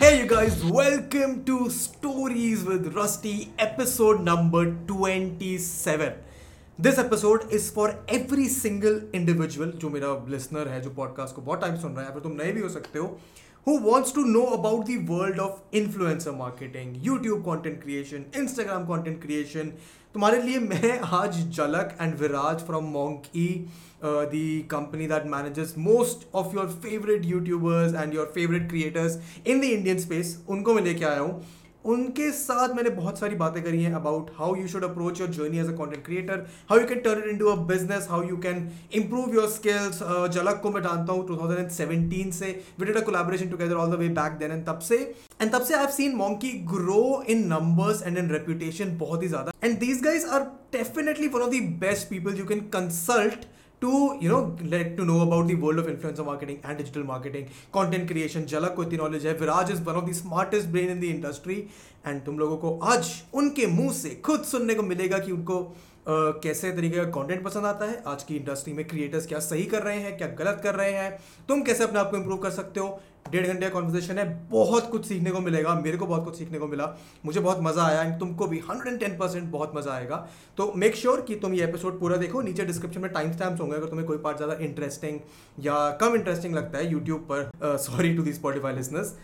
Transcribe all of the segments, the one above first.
Hey you guys, welcome to Stories with Rusty, episode number 27. This episode is for every single individual जो मेरा listener है जो podcast को बहुत time सुन रहा है फिर तुम नए भी हो सकते हो who wants to know about the world of influencer marketing YouTube content creation Instagram content creation तुम्हारे लिए मैं आज Jhalak and Viraj from Monkey the company that manages most of your favourite YouTubers and your favourite creators in the Indian space उनको मैं लेके आया हूँ। उनके साथ मैंने बहुत सारी बातें करी हैं about how you should approach your journey as a content creator how you can turn it into a business how you can improve your skills Jhalak को मैं जानता हूँ 2017 से। We did a collaboration together all the way back then and तब से। And तब से I have seen Monkey grow in numbers and in reputation बहुत ही ज़्यादा। And these guys are definitely one of the best people you can consult to you know let to know about the world of influencer marketing and digital marketing. Content creation झलक को इतनी knowledge है Viraj is one of the smartest brain in the industry and तुम लोगों को आज उनके मुँह से खुद सुनने को मिलेगा कि उनको uh, कैसे तरीके का कंटेंट पसंद आता है आज की इंडस्ट्री में क्रिएटर्स क्या सही कर रहे हैं क्या गलत कर रहे हैं तुम कैसे अपने आप को इम्प्रूव कर सकते हो डेढ़ घंटे का कॉन्वर्सेशन है, बहुत कुछ सीखने को मिलेगा, मेरे को बहुत कुछ सीखने को मिला, मुझे बहुत मज़ा आया एंड तुमको भी 110 परसेंट बहुत मज़ा आएगा। तो मेक श्योर sure कि तुम ये एपिसोड पूरा देखो, नीचे डिस्क्रिप्शन में टाइम स्टैम्प्स होंगे, अगर तुम्हें कोई पार्ट ज़्यादा इंटरेस्टिंग या कम इंटरेस्टिंग लगता है यूट्यूब पर sorry to the Spotify listeners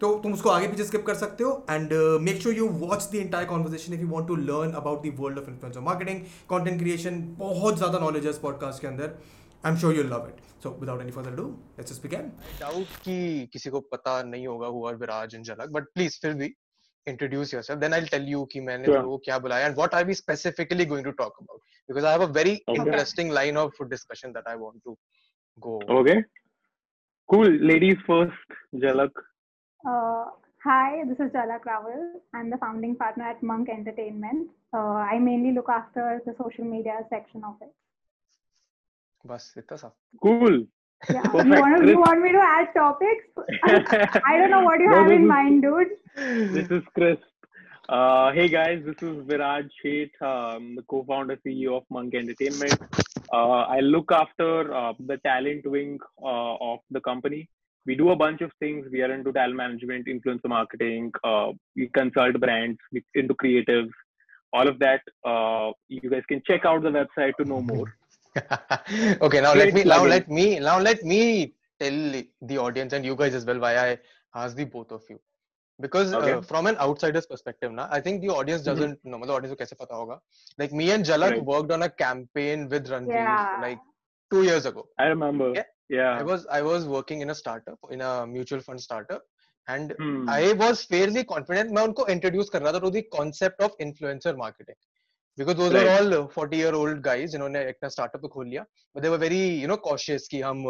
तो तुम उसको आगे पीछे स्किप कर सकते हो and make sure you watch the entire conversation if you want to learn about the world of influencer marketing content creation बहुत ज़्यादा नॉलेज है इस पॉडकास्ट के अंदर। I am sure you love it So without any further ado, let's just begin. I doubt कि किसी को पता नहीं होगा who are Viraj and Jalak, but please फिर भी introduce yourself. Then I'll tell you कि मैंने Sure. तुमको क्या बुलाया and what are we specifically going to talk about because I have a very Okay. interesting line of discussion that I want to go. over. Okay. Cool. Ladies first, Jalak. Uh, hi, this is Jalak Rawal. I'm the founding partner at Monk Entertainment. Uh, I mainly look after the social media section of it. Bus, itna sab. Cool. Yeah. Perfect. You want, me to add topics? I don't know what you have in mind, dude. This is Chris. Uh, hey guys, this is Viraj Sheth, um, the co-founder CEO of Monk-E Entertainment. Uh, I look after uh, the talent wing of the company. We do a bunch of things. We are into talent management, influencer marketing. we consult brands. Into creative. all of that. you guys can check out the website to know more. okay, now let Great me now plugging. let me now let me tell the audience and you guys as well why I asked the both of you. Because uh, Okay. from an outsider's perspective, na, I think the audience Mhm. doesn't know. मतलब audience को कैसे पता होगा? Like me and Jalak Right. worked on a campaign with Ranveer Yeah. like two years ago. I remember. Yeah. Yeah. I was I was working in a startup in a mutual fund startup and Hmm. I was fairly confident मैं उनको introduce कर रहा था to the concept of influencer marketing because those Right. were all 40 year old guys जिन्होंने एक startup खोल लिया but they were very you know cautious कि हम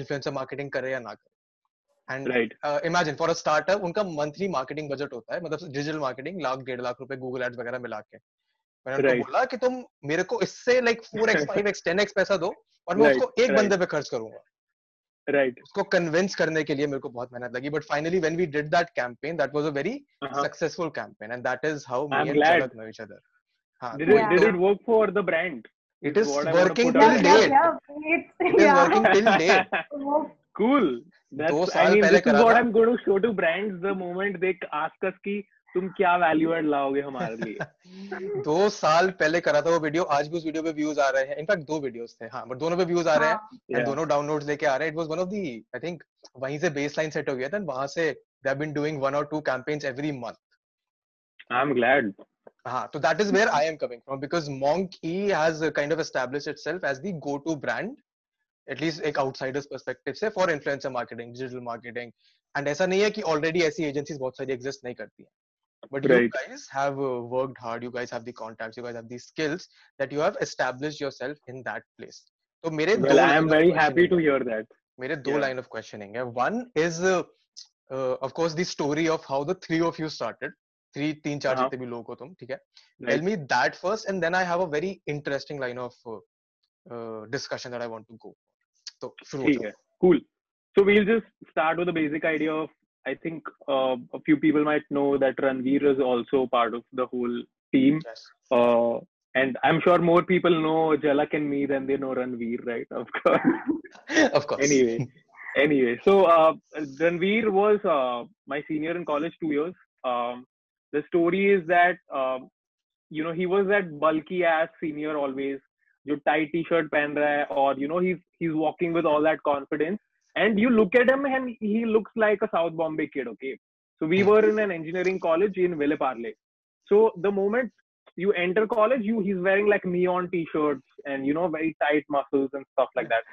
influencer marketing करें या ना करें uh, imagine for a startup उनका monthly marketing budget होता है मतलब digital marketing लाख डेढ़ लाख रुपए Google ads वगैरह मिला के मैंने उनको Right. बोला कि तुम मेरे को इससे like 4x 5x 10x पैसा दो और मैं Right, उसको एक right. बंदे पे खर्च करूँगा Right. उसको कन्विंस करने के लिए मेरे को बहुत मेहनत लगी but finally when we did that campaign that was a very Uh-huh. Successful campaign and that is how me and glad. Jalak know each हाँ Did it Yeah. did it work for the brand? it is what I wanna working till out Yeah, yeah, date it is yeah. working till date cool. That's, दो I mean, पहले this is what I'm going to show to brands the moment they ask us कि तुम क्या value add लाओगे हमारे लिए. दो साल पहले करा था वो वीडियो आज भी उस वीडियो पे व्यूज़ आ रहे हैं इनफैक्ट दो वीडियोस थे हाँ बट दोनों पे व्यूज़ आ रहे हैं हाँ, एंड Yeah. दोनों डाउनलोड्स लेके आ रहे हैं it was one of the I think वहीं से बेसलाइन सेट हो गया था वहाँ से they have been doing one or two campaigns every month I'm glad. हाँ तो that is where I am coming from because Monk E has uh, kind of established itself as the go-to brand at least एक outsiders perspective से for influencer marketing, digital marketing and ऐसा नहीं है कि already ऐसी agencies बहुत सारी exist नहीं करती हैं but you Right. guys have uh, worked hard you guys have the contacts you guys have the skills that you have established yourself in that place तो मेरे दो Well, I line am of very happy questioning to हैं. hear that. मेरे दो Yeah. line of questioning है one is uh, uh, of course the story of how the three of you started Three तीन चार Uh-huh. जितने भी लोग हो तुम ठीक है Right. tell me that first and then i have a very interesting line of uh, uh, discussion that i want to go so शुरू ठीक है. Cool. So we'll just start with the basic idea of I think uh, a few people might know that Ranveer is also part of the whole team. yes Uh, and I'm sure more people know Jalak and me than they know Ranveer, right? Of course. of course anyway anyway, so uh, Ranveer was uh, my senior in college two years. Um, the story is that um, you know he was that bulky ass senior always your tight t-shirt pandra or you know he's he's walking with all that confidence. And you look at him and he looks like a south bombay kid okay? So we were in an engineering college in Vile Parle. so the moment you enter college you he's wearing like neon t-shirts and you know very tight muscles and stuff like that.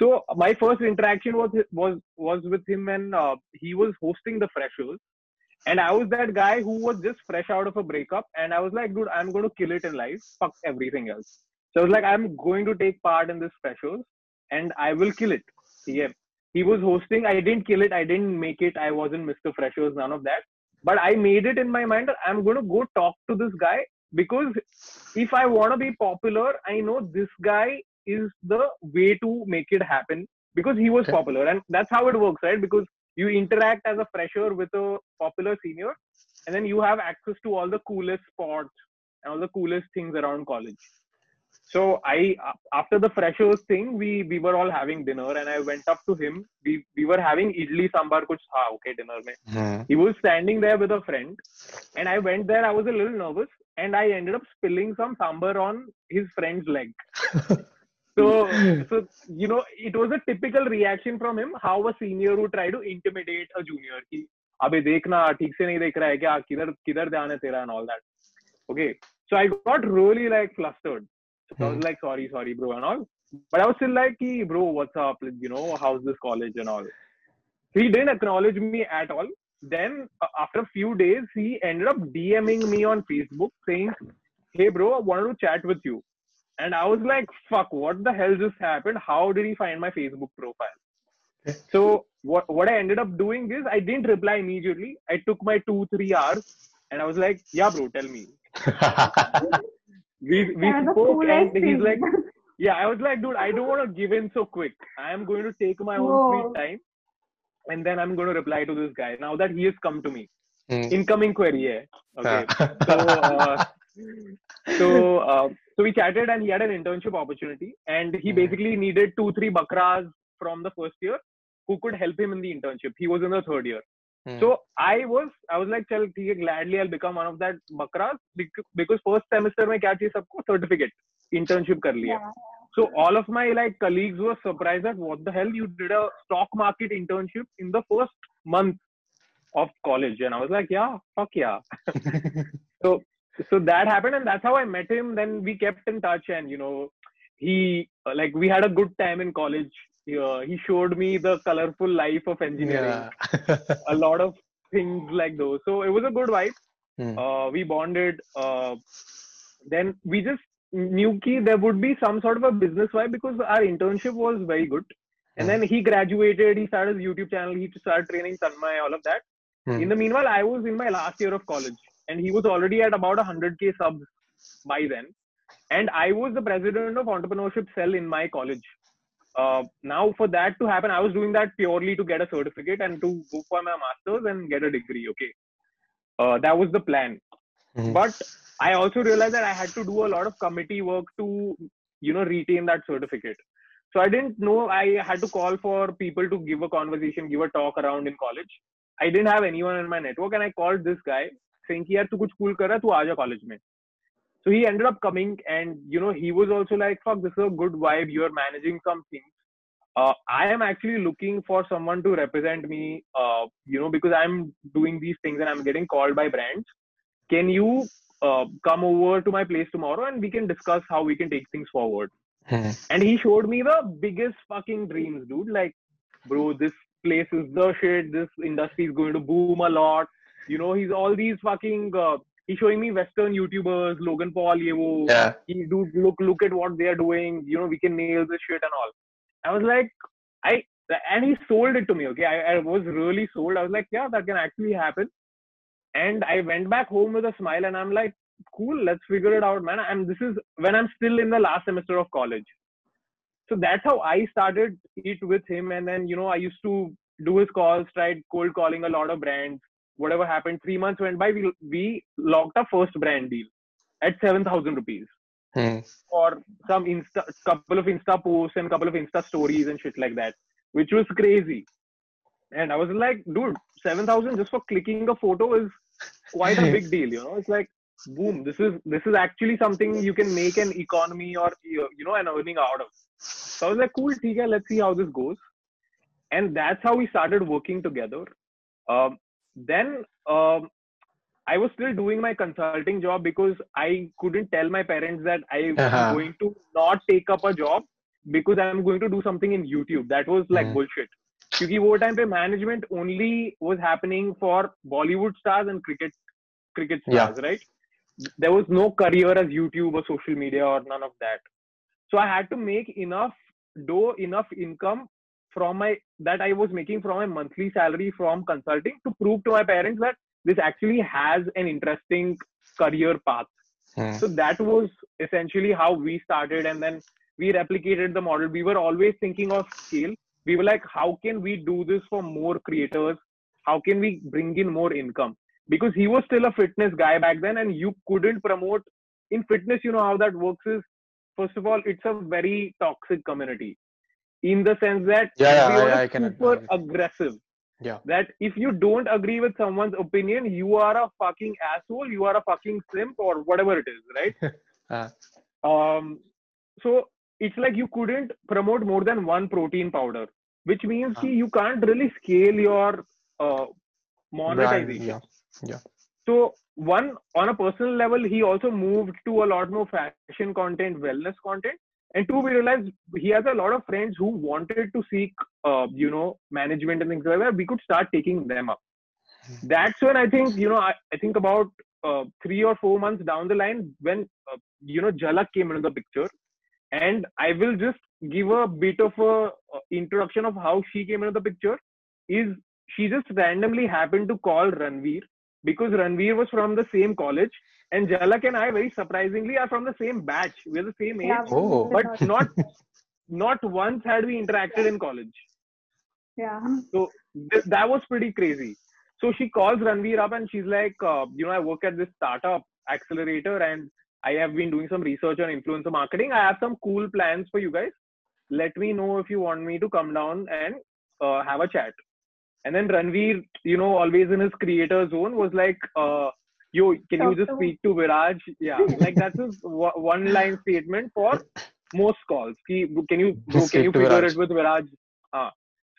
So my first interaction was was was with him and uh, he was hosting the freshers and I was that guy who was just fresh out of a breakup, and I was like, dude, I'm going to kill it in life, fuck everything else. So I was like, I'm going to take part in this freshers, and I will kill it. Yeah, he was hosting. I didn't kill it. I didn't make it. I wasn't Mr. Freshers, none of that. But I made it in my mind that I'm going to go talk to this guy because if I want to be popular, I know this guy is the way to make it happen because he was Okay. popular and that's how it works right because you interact as a fresher with a popular senior and then you have access to all the coolest spots and all the coolest things around college. So i after the freshers thing we we were all having dinner and i went up to him. We we were having idli sambar kuch tha okay dinner mein. Hmm. he was standing there with a friend and i went there. I was a little nervous and i ended up spilling some sambar on his friend's leg so so you know it was a typical reaction from him how a senior would try to intimidate a junior कि अबे देखना ठीक से नहीं देख रहा है क्या किधर किधर ध्यान है तेरा and all that okay so i got really like flustered so i was Hmm. like sorry sorry bro and all but i was still like "Ki, bro what's up you know how's this college and all he didn't acknowledge me at all then uh, after a few days he ended up dming me on facebook saying hey bro i wanted to chat with you and i was like fuck what the hell just happened? How did he find my facebook profile? So what what i ended up doing is i didn't reply immediately. I took my two three hours and i was like yeah bro tell me. We we That was the spoke coolest and he's like yeah i was like dude i don't want to give in so quick. I am going to take my own Whoa. sweet time and then i'm going to reply to this guy now that he has come to me. Hmm. incoming query hai. okay. So uh, so uh, so we chatted and he had an internship opportunity and he hmm. basically needed two, three bakras from the first year who could help him in the internship. He was in the third year. Hmm. So I was, I was like, Chal, theek, gladly I'll become one of that bakras because first semester my catch is a certificate internship kar liya. Yeah. So all of my like colleagues were surprised at what the hell you did a stock market internship in the first month of college, and I was like, yeah, fuck yeah. so so that happened and that's how i met him then we kept in touch and you know he uh, like we had a good time in college he, uh, he showed me the colorful life of engineering yeah. a lot of things like those so it was a good vibe Hmm. uh, we bonded uh, then we just knew ki there would be some sort of a business vibe because our internship was very good and Hmm. then he graduated he started his youtube channel he started training tanmay all of that Hmm. in the meanwhile i was in my last year of college and he was already at about 100k subs by then. And i was the president of entrepreneurship cell in my college. Uh, now for that to happen i was doing that purely to get a certificate and to go for my masters and get a degree okay? Uh, that was the plan. Hmm. but i also realized that i had to do a lot of committee work to you know retain that certificate. So i didn't know i had to call for people to give a conversation give a talk around in college. I didn't have anyone in my network and i called this guy saying कि यार तू कुछ cool कर रहा है तू आ जा college में so he ended up coming and you know he was also like fuck this is a good vibe you're managing some things uh, i am actually looking for someone to represent me uh, you know because i'm doing these things and i'm getting called by brands can you uh, come over to my place tomorrow and we can discuss how we can take things forward Hmm. and he showed me the biggest fucking dreams dude like bro this place is the shit this industry is going to boom a lot you know he's all these fucking uh, he's showing me western youtubers logan paul ye wo Yeah. he dude look look at what they are doing you know we can nail this shit and all. I was like i and he sold it to me okay? I, I was really sold. I was like yeah that can actually happen. And i went back home with a smile and i'm like cool let's figure it out man. And this is when i'm still in the last semester of college. So that's how i started it with him. And then you know i used to do his calls tried cold calling a lot of brands whatever happened three months went by we we locked our first brand deal at 7000 rupees Hmm. for some insta couple of insta posts and couple of insta stories and shit like that which was crazy. And I was like, dude, 7,000 just for clicking a photo is quite a big deal, you know? It's like, boom, this is this is actually something you can make an economy or you know an earning out of. So I was like, cool, TK, let's see how this goes. And that's how we started working together. Um, then um, I was still doing my consulting job because I couldn't tell my parents that I am Uh-huh. going to not take up a job because I'm going to do something in YouTube. That was like Hmm. bullshit. क्योंकि वो time पे management only was happening for Bollywood stars and cricket cricket Yeah. stars right there was no career as youtube or social media or none of that so i had to make enough dough enough income from my that i was making from my monthly salary from consulting to prove to my parents that this actually has an interesting career path. Hmm. so that was essentially how we started and then we replicated the model. We were always thinking of scale. We were like how can we do this for more creators? How can we bring in more income? Because he was still a fitness guy back then and you couldn't promote in fitness. You know how that works is first of all it's a very toxic community in the sense that Yeah, yeah, everyone I- I is can super agree. aggressive Yeah. that if you don't agree with someone's opinion you are a fucking asshole you are a fucking simp or whatever it is right Ah. um so it's like you couldn't promote more than one protein powder which means ki you can't really scale your uh, monetization yeah. so one on a personal level he also moved to a lot more fashion content wellness content and two we realized he has a lot of friends who wanted to seek uh, you know management and things like that. We could start taking them up. That's when i think you know i, I think about uh, three or four months down the line when uh, you know jalak came into the picture. And i will just give a bit of a uh, introduction of how she came into the picture is she just randomly happened to call ranveer because ranveer was from the same college and jalak and i very surprisingly are from the same batch we're the same age Yeah, Oh. but not- not once had we interacted in college yeah. so th- that was pretty crazy. So she calls Ranveer up and she's like, uh, you know, I work at this startup accelerator and I have been doing some research on influencer marketing. I have some cool plans for you guys. Let me know if you want me to come down and uh, have a chat. And then Ranveer, you know, always in his creator zone, was like, uh, yo, can you just to speak to Viraj? Yeah, like that's his one line statement for most calls. Ki, can you, bro, can you speak to figure Viraj. it with Viraj? Uh,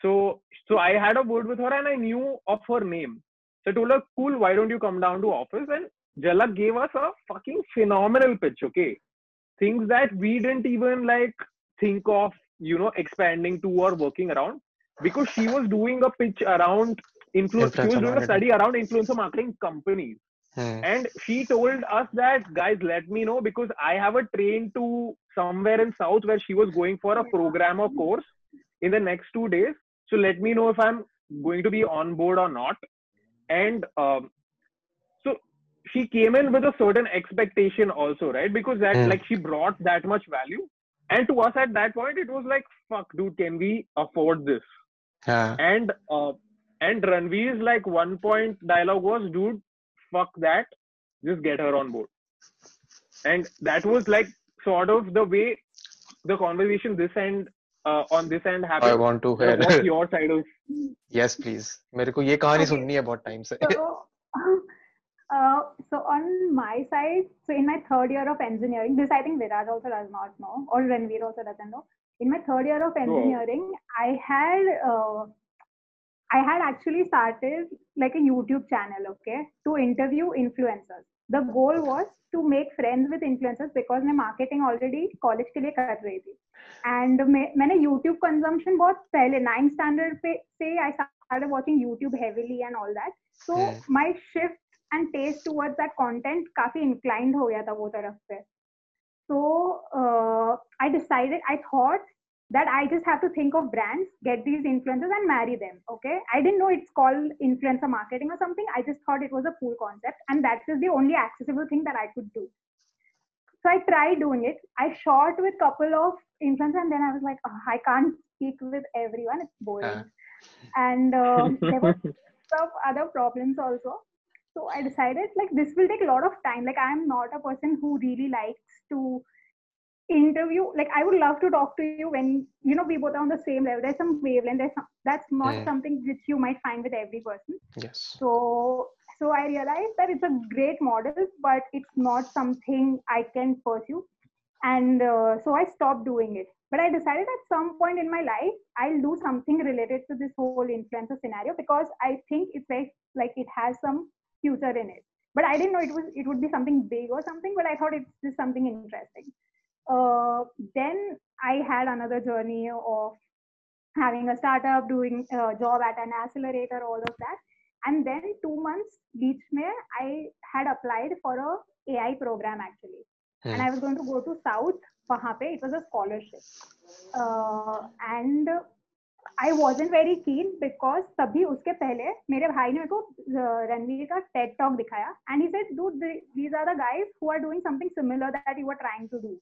so so I had a word with her and I knew of her name. So I told her, cool, why don't you come down to office? And Jalak gave us a fucking phenomenal pitch, okay? Things that we didn't even like think of, you know, expanding to or working around because she was doing a pitch around influence. She was doing a study around influencer marketing companies. Hmm. And she told us that, guys, let me know because I have a train to somewhere in South where she was going for a program or course in the next two days. So let me know if I'm going to be on board or not. And um, so she came in with a certain expectation also, right? Because that, Hmm. like, she brought that much value. And to us at that point, it was like, fuck, dude, can we afford this? Yeah. And uh, and Ranveer's like one point dialogue was, dude, fuck that, just get her on board. And that was like sort of the way the conversation this end uh, on this end I happened. want to Now, hear. What's your side of yes, please. मेरे को ये कहानी Okay. सुननी है बहुत time से. So, uh, so on my side, so in my third year of engineering, this I think Viraj also does not know, or Ranveer also doesn't know. In my third year of engineering, I had uh, I had actually started like a YouTube channel, okay, to interview influencers. The goal was to make friends with influencers because मैं marketing already college के लिए कर रही थी. And मैं मैंने YouTube consumption बहुत पहले ninth standard पे से I started watching YouTube heavily and all that. So Hmm. my shift and taste towards that content काफी inclined हो गया था वो तरफ पे. So uh, I decided, I thought that I just have to think of brands, get these influencers and marry them. Okay. I didn't know it's called influencer marketing or something. I just thought it was a cool concept and that is the only accessible thing that I could do. So I tried doing it. I shot with couple of influencers and then I was like, oh, I can't speak with everyone. It's boring. Uh. And um, there were of other problems also. So I decided like this will take a lot of time. Like I'm not a person who really likes to interview like i would love to talk to you when you know we both are on the same level there's some wavelength there's some, that's not Mm. something which you might find with every person Yes. so so i realized that it's a great model but it's not something i can pursue and uh, so i stopped doing it but i decided at some point in my life i'll do something related to this whole influencer scenario because i think it's like like it has some future in it. But i didn't know it was it would be something big or something but i thought it's just something interesting. Uh, then i had another journey of having a startup doing a job at an accelerator all of that. And then two months beach mein i had applied for a ai program actually. And Hmm. i was going to go to south. Wahan it was a scholarship. Uh, and I wasn't very keen because तभी उसके पहले मेरे भाई ने मेरे को uh, Ranveer का TED talk दिखाया and he said do these are the guys who are doing something similar that you are trying to do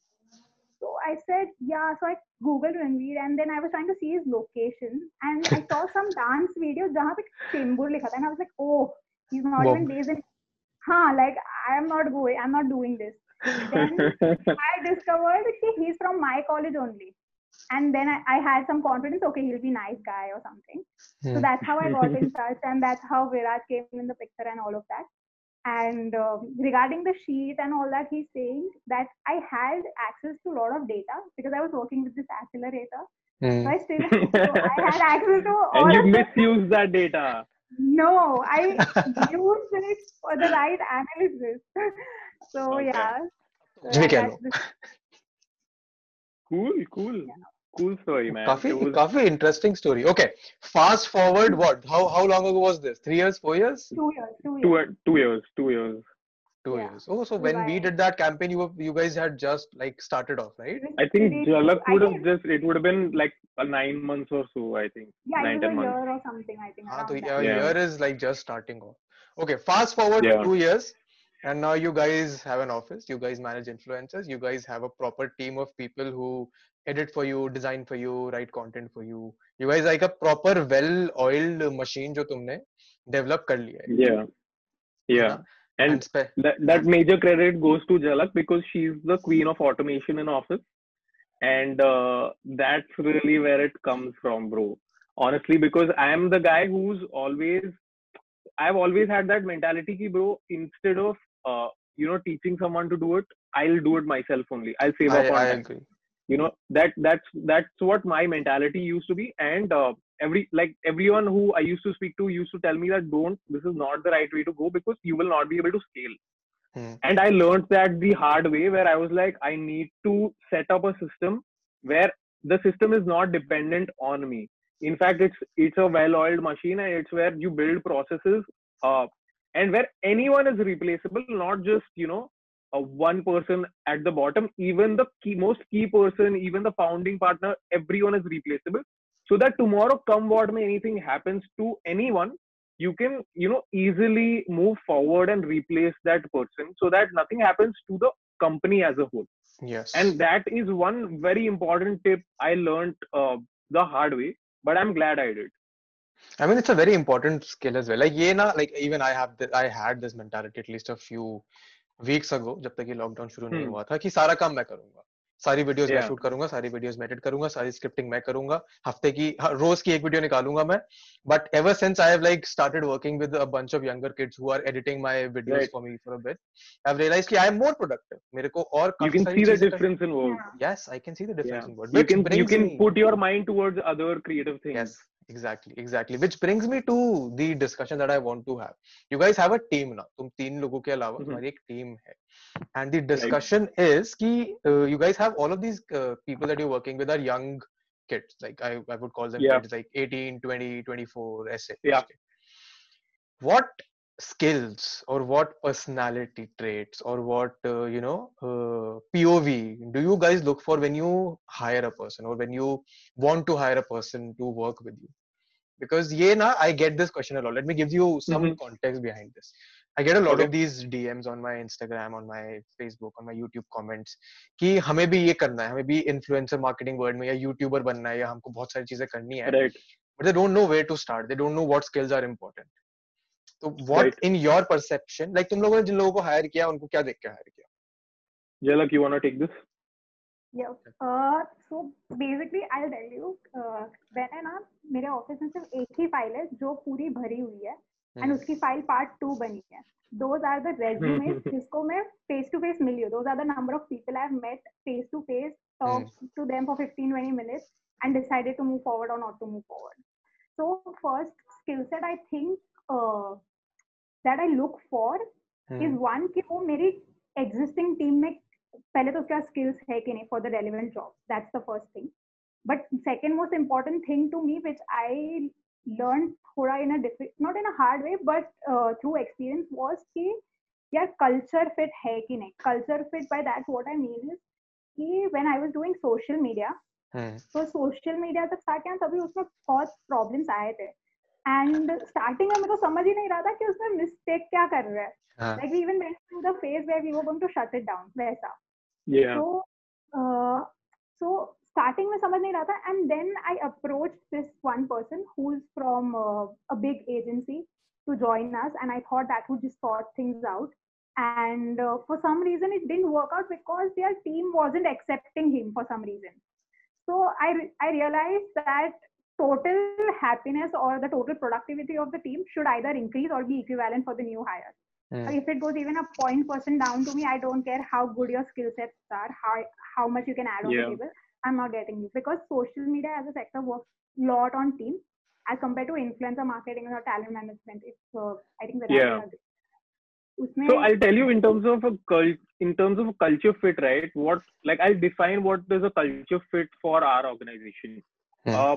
So I said, yeah. So I googled Ranveer and then I was trying to see his location and I saw some dance videos जहाँ पे Chembur लिखा था and I was like, oh, he's not Wow. even based in. हाँ, like I'm not going, I'm not doing this. Then I discovered that he's from my college only. and then I, I, had some confidence okay he'll be nice guy or something. Yeah. so that's how i got in touch and that's how Viraj came in the picture and all of that. And uh, regarding the sheet and all that he's saying that i had access to a lot of data because i was working with this accelerator. Hmm. So i still so i had access to all and you misuse that data. No i used it for the right analysis. So okay. yeah. So, cool cool. Yeah cool story, man. काफी It was काफी interesting story. Okay, fast forward. What? How how long ago was this? Three years? Four years? two years, two years. two, two years, two years. Two Yeah. years. Oh, so when we Right. did that campaign, you were you guys had just like started off, right? It was I think pretty- Jalak I would think have just, it would have been like uh, nine months or so, I think. Yeah, nine, it was ten a months. year or something, I think. हाँ around तो that. a Yeah. year is like just starting off. Okay, fast forward Yeah. two years, and now you guys have an office. You guys manage influencers. You guys have a proper team of people who edit for you design for you write content for you. You guys like a proper well oiled machine jo tumne develop kar liya yeah. Yeah. and, and spe- that, that major credit goes to jalak because she's the queen of automation in office. And uh, that's really where it comes from bro. Honestly because i am the guy who's always i've always had that mentality ki bro instead of uh, you know teaching someone to do it i'll do it myself only. I'll save I, up on I agree you know that that's that's what my mentality used to be. And uh, every like everyone who i used to speak to used to tell me that don't this is not the right way to go because you will not be able to scale. Hmm. and i learned that the hard way where i was like i need to set up a system where the system is not dependent on me. In fact it's it's a well oiled machine and it's where you build processes uh, and where anyone is replaceable not just you know uh, one person at the bottom even the key, most key person even the founding partner everyone is replaceable so that tomorrow come what may anything happens to anyone you can you know easily move forward and replace that person so that nothing happens to the company as a whole Yes. and that is one very important tip i learned uh, the hard way but i'm glad i did I mean, it's a very important skill as well. Like, ये ना, like even I have, the, I had this mentality at least a few weeks ago जब तक ये lockdown शुरू नहीं हुआ था कि सारा काम मैं करूँगा। सारी वीडियोस मैं शूट करूँगा सारी वीडियोस मैं एडिट करूँगा सारी स्क्रिप्टिंग मैं करूँगा हफ़्ते की हाँ, रोज की एक वीडियो निकालूँगा मैं। But ever since I have like started working with a bunch of younger kids who are editing my videos for me for a bit I have realised कि आई एम मोर प्रोडक्टिव मेरे को और you can see the difference in word yes I can see the difference in word you can you can put your mind towards other creative things exactly exactly. Which brings me to the discussion that i want to have. You guys have a team now. tum teen logo ke alawa tumhari ek team hai and the discussion right. is ki uh, you guys have all of these uh, people that you're working with are young kids. Like i, I would call them yeah. kids like 18 20 24 SA. yeah. What skills or what personality traits or what uh, you know uh, pov do you guys look for when you hire a person or when you want to hire a person to work with you because yeah na, i get this question a lot let me give you some mm-hmm. context behind this i get a lot okay. of these dms on my instagram on my facebook on my youtube comments ki hame bhi ye karna hai hame bhi influencer marketing world mein ya youtuber banna hai ya humko bahut sari cheeze karni hai right. but they don't know where to start they don't know what skills are important So what Right. in your perception, like तुम लोगों ने जिन लोगों को hire किया, उनको क्या देख के hire किया? jalak you want to take this Yeah. Uh, so basically, I'll tell you, uh, when है ना मेरे ऑफ़िस में सिर्फ़ एक ही फ़ाइल है जो पूरी भरी हुई है एंड Hmm. उसकी फ़ाइल पार्ट टू बनी है दोज आर द रेज्यूमेस जिसको मैं फेस टू फेस मिली हूँ those are the number of people I have met face to face talk to them for 15 20 minutes and decided to move forward or not to move forward so first skill set i think that I look for is one कि वो मेरी existing team में पहले तो क्या skills है कि नहीं for the relevant job that's the first thing but second most important thing to me which I learn थोड़ा in a not in a hard way but through experience was कि यार कल्चर फिट है कि नहीं? Culture fit by that what I mean is that when I was doing social media तो social media जब था क्या तभी उसमें बहुत प्रॉब्लम्स आए थे। एंड स्टार्टिंग में मेरे को समझ ही नहीं रहा था कि उसमें मिस्टेक क्या कर रहा है. Like even went to the phase where we were going to shut it down वैसा. सो सो स्टार्टिंग में समझ नहीं रहा था. And then I approach this one person who is from a big agency to join us and I thought that would just sort things out and for some reason it didn't work out because their team wasn't accepting him for some reason reason. So i re- i realized that total happiness or the total productivity of the team should either increase or be equivalent for the new hire. Mm. If it goes even a point percent down to me, I don't care how good your skill sets are, how how much you can add on yeah. the table. I'm not getting you because social media as a sector works a lot on teams as compared to influencer marketing or talent management. It's uh, I think that yeah. So I'll tell you in terms of a cult, in terms of culture fit, right? What like I'll define what is a culture fit for our organization. Hmm. Uh,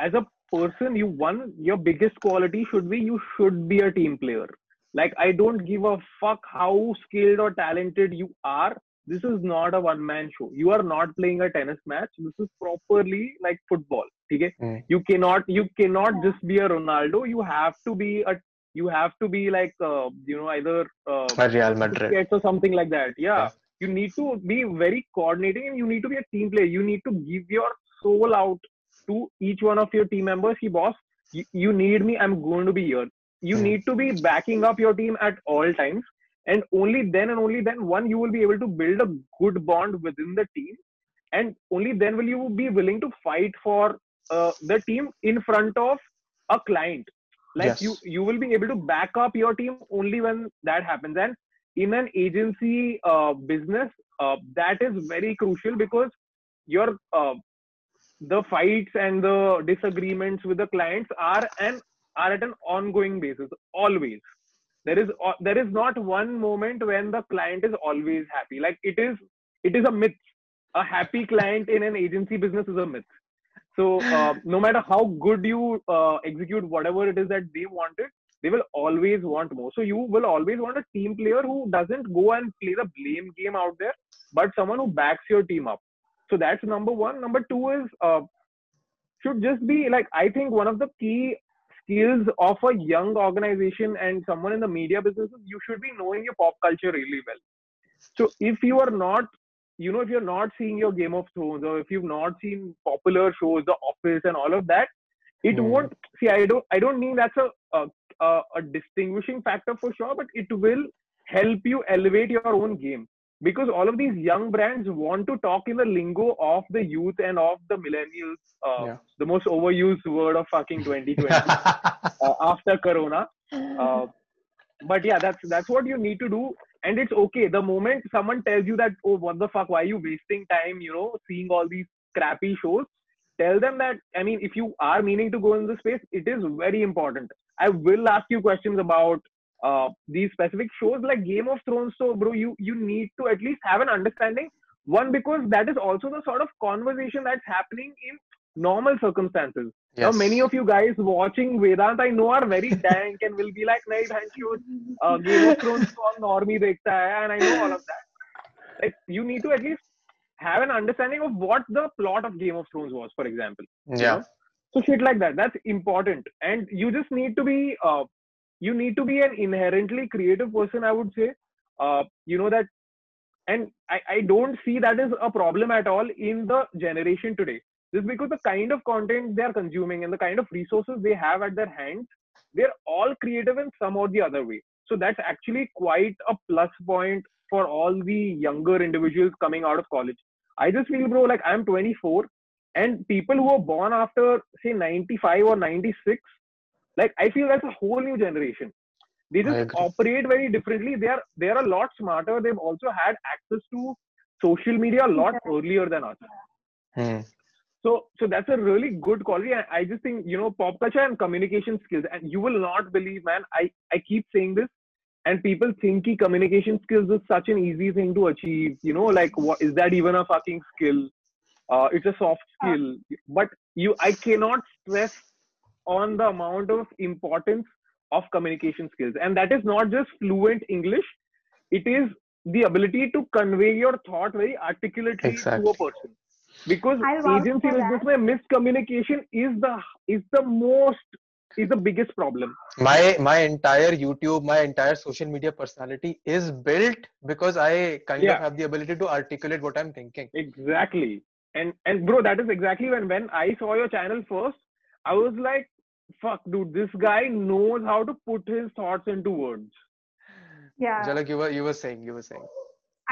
as a person, you one your biggest quality should be you should be a team player. Like I don't give a fuck how skilled or talented you are. This is not a one man show. You are not playing a tennis match. This is properly like football. Okay? Hmm. You cannot you cannot just be a Ronaldo. You have to be a you have to be like uh, you know either uh, A Real Madrid. Or something like that. Yeah. Yeah. You need to be very coordinating and you need to be a team player. You need to give your soul out to each one of your team members. He boss, you, you need me. I'm going to be here. You Hmm. need to be backing up your team at all times. And only then and only then, one, you will be able to build a good bond within the team. And only then will you be willing to fight for uh, the team in front of a client. Like Yes. you, you will be able to back up your team only when that happens. And in an agency uh, business, uh, that is very crucial because your uh, the fights and the disagreements with the clients are an are at an ongoing basis always. There is uh, there is not one moment when the client is always happy. Like it is it is a myth. A happy client in an agency business is a myth. So uh, no matter how good you uh, execute whatever it is that they wanted they will always want more. So you will always want a team player who doesn't go and play the blame game out there but someone who backs your team up so that's number one. Number two is uh, should just be like i think one of the key skills of a young organization and someone in the media business is you should be knowing your pop culture really well. So if you are not you know if you're not seeing your game of thrones or if you've not seen popular shows the office and all of that it Hmm. won't see i don't i don't mean that's a a a distinguishing factor for sure but it will help you elevate your own game because all of these young brands want to talk in the lingo of the youth and of the millennials uh, Yeah. the most overused word of fucking 2020 uh, after corona. Uh, but yeah that's that's what you need to do. And it's okay. The moment someone tells you that oh what the fuck why are you wasting time you know seeing all these crappy shows? Tell them that i mean if you are meaning to go in the space it is very important. I will ask you questions about uh, these specific shows like Game of Thrones. So, bro, you you need to at least have an understanding. One because that is also the sort of conversation that's happening in normal circumstances. Yes. Now, many of you guys watching Vedant, I know, are very dank and will be like, "Nahi, thank you." Uh, Game of Thrones on normie dekhta hai, and I know all of that. Like, you need to at least have an understanding of what the plot of Game of Thrones was, for example. Yeah. You know? So shit like that. That's important, and you just need to be uh, you need to be an inherently creative person i would say. Uh, you know that and I, I don't see that as a problem at all in the generation today. Just because the kind of content they are consuming and the kind of resources they have at their hands they're all creative in some or the other way. So that's actually quite a plus point for all the younger individuals coming out of college. I just feel, bro, like I'm 24, and people who are born after say 95 or 96, like I feel that's a whole new generation. They just operate very differently. They are they are a lot smarter. They've also had access to social media a lot earlier than us. Hmm. So, so that's a really good quality. I, I just think you know pop culture and communication skills. And you will not believe, man. I I keep saying this, and people think ki communication skills is such an easy thing to achieve. You know, like what is that even a fucking skill? Uh, it's a soft skill. But you, I cannot stress on the amount of importance of communication skills, and that is not just fluent English. It is the ability to convey your thought very articulately to a person because I'll agency for business that. miscommunication is the is the most is the biggest problem my my entire youtube my entire social media personality is built because i kind Yeah. of have the ability to articulate what i'm thinking exactly and and bro that is exactly when when i saw your channel first i was like fuck dude this guy knows how to put his thoughts into words Yeah. Jalak, you were you were saying you were saying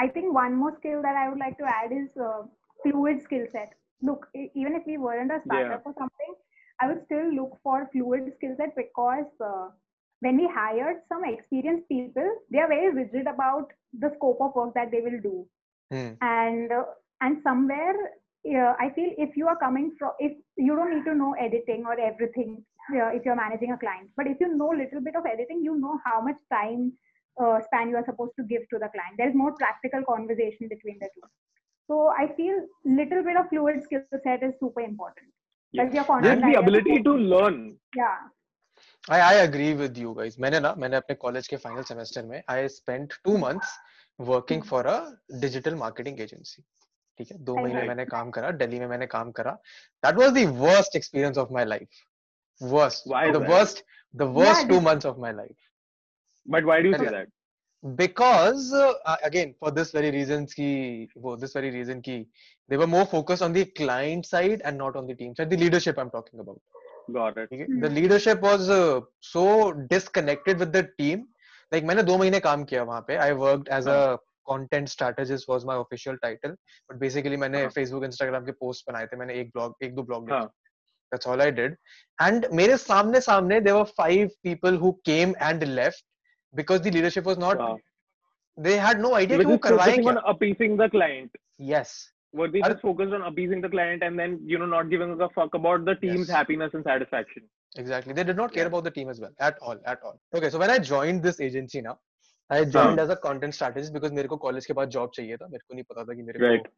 I think one more skill that I would like to add is uh, fluid skill set. Look, even if we weren't a startup or something, I would still look for fluid skill set because uh, when we hired some experienced people, they are very rigid about the scope of work that they will do. Hmm. And uh, and somewhere, uh, I feel if you are coming from, if you don't need to know editing or everything uh, if you're managing a client, but if you know little bit of editing, you know how much time uh, span you are supposed to give to the client. There's more practical conversation between the two. So I feel little bit of fluid skill set is super important. Like your just content the idea. ability to learn Yeah. I, I agree with you guys. मैंने ना मैंने अपने college के final semester में I spent two months working for a digital marketing agency. ठीक है दो महीने मैंने काम करा दिल्ली में मैंने काम करा। That was worst experience of my life worst the worst the worst two months of my life but why do that because again for this very reason की वो दिस वेरी रीजन की they were more focus on the client side and not on the team side the leadership I am talking about leadership was so disconnected with the team like मैंने दो महीने काम किया वहाँ पे. I work as a content strategist was my official title but basically मैंने Facebook Instagram के post बनाए थे मैंने एक ब्लॉग एक दो blog that's all I did and मेरे सामने सामने there were five people who came and left because the leadership was not they had no idea कि वो करवाएँगे on appeasing the client yes were they just focused on appeasing the client and then you know not giving a fuck about the team's yes. happiness and satisfaction exactly they did not care yeah. about the team as well at all at all okay so when i joined this agency now I joined as a content strategist because मेरे को college के बाद job चाहिए था मेरे को नहीं पता था कि मेरे Right. को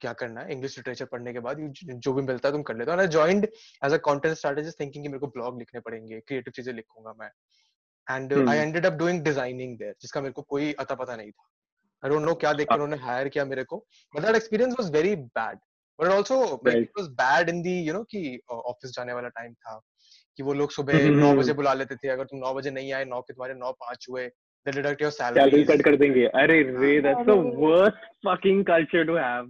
क्या करना है इंग्लिश लिटरेचर पढ़ने के बाद जो भी मिलता है तुम कर लेते हो I joined as a content strategist thinking कि मेरे को ब्लॉग लिखने पड़ेंगे क्रिएटिव चीज़ें लिखूँगा मैं and Hmm. I ended up doing designing there जिसका मेरे को कोई अता पता नहीं था आई डोंट नो क्या देख के Ah. उन्होंने हायर किया मेरे को but that experience was very bad but also. It was bad in the you know कि ऑफ़िस जाने वाला टाइम था कि वो लोग सुबह हम्म, नौ हम्म। बजे बुला लेते थे अगर तुम नौ बजे नहीं आए नौ के तुम्हारे नौ पाँच हुए they deduct your salary salary cut kar denge are that's the worst fucking culture to have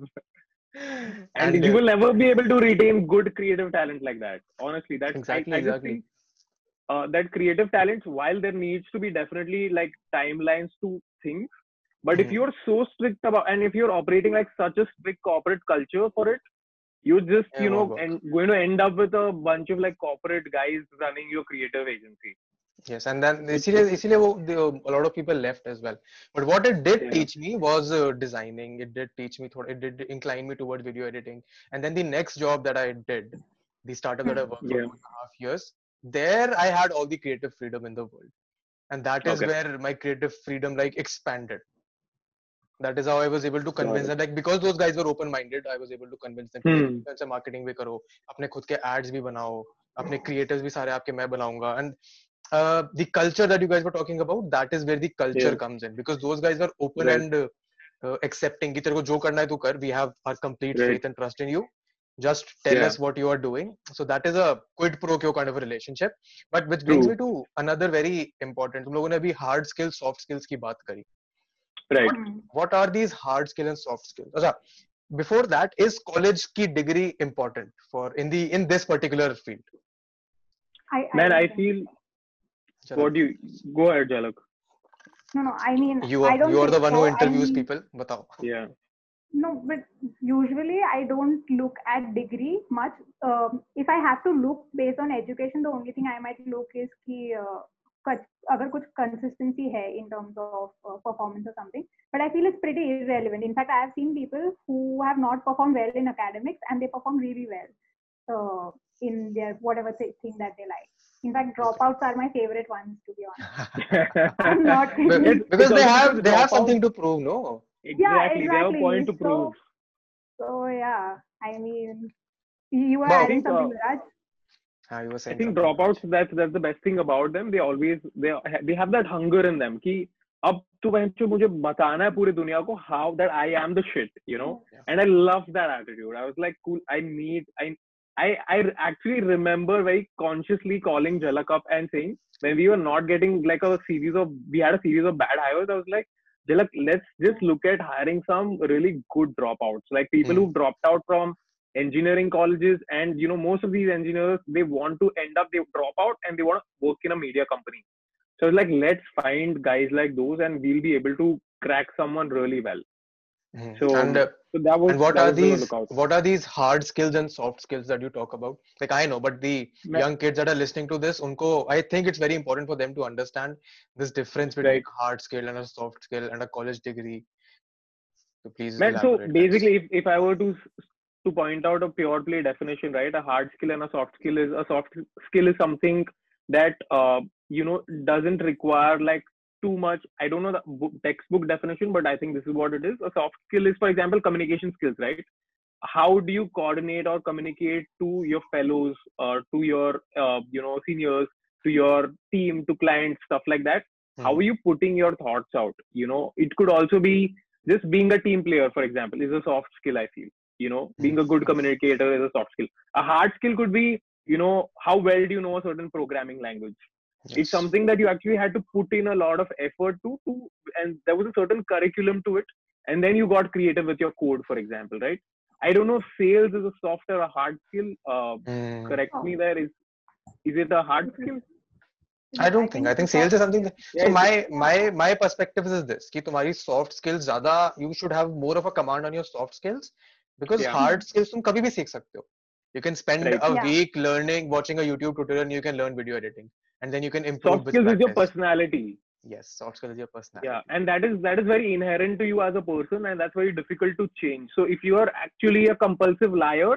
and, and you will uh, never be able to retain good creative talent like that honestly that's exactly, I, I exactly. Uh, that creative talent. while there needs to be definitely like timelines to things, but mm. if hmm. you're so strict about and if you're operating like such a strict corporate culture for it you just yeah, you know and going to end up with a bunch of like corporate guys running your creative agency yes and then इसीलिए इसीलिए वो the, a lot of people left as well but what it did Yeah. teach me was uh, designing it did teach me थोड़ा it did incline me toward video editing and then the next job that I did the startup that I worked for Yeah. two and a half years there I had all the creative freedom in the world and that is Okay. where my creative freedom like expanded that is how I was able to convince it. them like because those guys were open minded I was able to convince them Hmm. influencer marketing भी करो अपने खुद के ads भी बनाओ अपने creators भी सारे आपके मैं बनाऊंगा and uh, the culture that you guys were talking about that is where the culture yeah. comes in. Because those guys were open right. and uh, accepting ki ko jo karna hai kar we have our complete right. faith and trust in you. Just tell yeah. us what you are doing. So that is a quid pro quo kind of a relationship. But which brings True. me to another very important tum logon ne abhi hard skills soft skills ki baat kari right. What, are these hard skills and soft skills? Achha, before that is college ki degree important for in the in this particular field? I, I man i feel what do you go ahead jalak no no i mean you are, I don't you are the one so. who interviews I mean, people batao yeah no but usually i don't look at degree much um, if i have to look based on education the only thing i might look is ki uh, अगर कुछ consistency है in terms of performance और something but I feel it's pretty irrelevant in fact I have seen people who have not perform well in academics and they perform really well in their whatever thing that they like In fact, dropouts are my favorite ones, to be honest. I'm not Be- kidding. because they also have they have dropout- something to prove, no? exactly. They have a exactly. point to So- prove. So yeah, I mean, you were But I adding think, something, uh, Raj. Ah, you were I saying think something. dropouts. That's that's the best thing about them. They always they they have that hunger in them. कि अब तो बहन चो मुझे बताना है पूरी दुनिया को how that I am the shit, you know. Yeah. And I love that attitude. I was like, cool. I need I. I, I actually remember very consciously calling Jalak up and saying when we were not getting like a series of we had a series of bad hires. I was like, Jalak, let's just look at hiring some really good dropouts, like people Hmm. who dropped out from engineering colleges and you know most of these engineers they want to end up they drop out and they want to work in a media company so it's like let's find guys like those and we'll be able to crack someone really well Mhm. so and uh, so that was and what are these what are these hard skills and soft skills that you talk about? Like i know but the young kids that are listening to this unko i think it's very important for them to understand this difference between Right. a hard skill and a soft skill and a college degree. So please Man, so basically if, if i were to to point out a pure play definition right a hard skill and a soft skill is a soft skill is something that uh, you know doesn't require like too much. I don't know the book, textbook definition but i think this is what it is. A soft skill is for example communication skills right? How do you coordinate or communicate to your fellows or to your uh, you know seniors to your team to clients stuff like that? How Mhm. are you putting your thoughts out? You know it could also be just being a team player for example is a soft skill i feel. You know being a good communicator is a soft skill. A hard skill could be you know how well do you know a certain programming language it's Yes. something that you actually had to put in a lot of effort to to and there was a certain curriculum to it and then you got creative with your code for example right i don't know if sales is a soft or a hard skill uh, Mm. correct me there is is it a hard skill I don't think. I think sales is something. That, Yeah, so it's- my my my perspective is this: कि तुम्हारी soft skills ज़्यादा you should have more of a command on your soft skills because Yeah. hard skills तुम कभी भी सीख सकते हो. You can spend Right. a Yeah. week learning, watching a YouTube tutorial, and you can learn video editing, and then you can improve. soft with skills is your practice. personality Yes, soft skills is your personality. yeah and that is that is very inherent to you as a person and that's very difficult to change so if you are actually a compulsive liar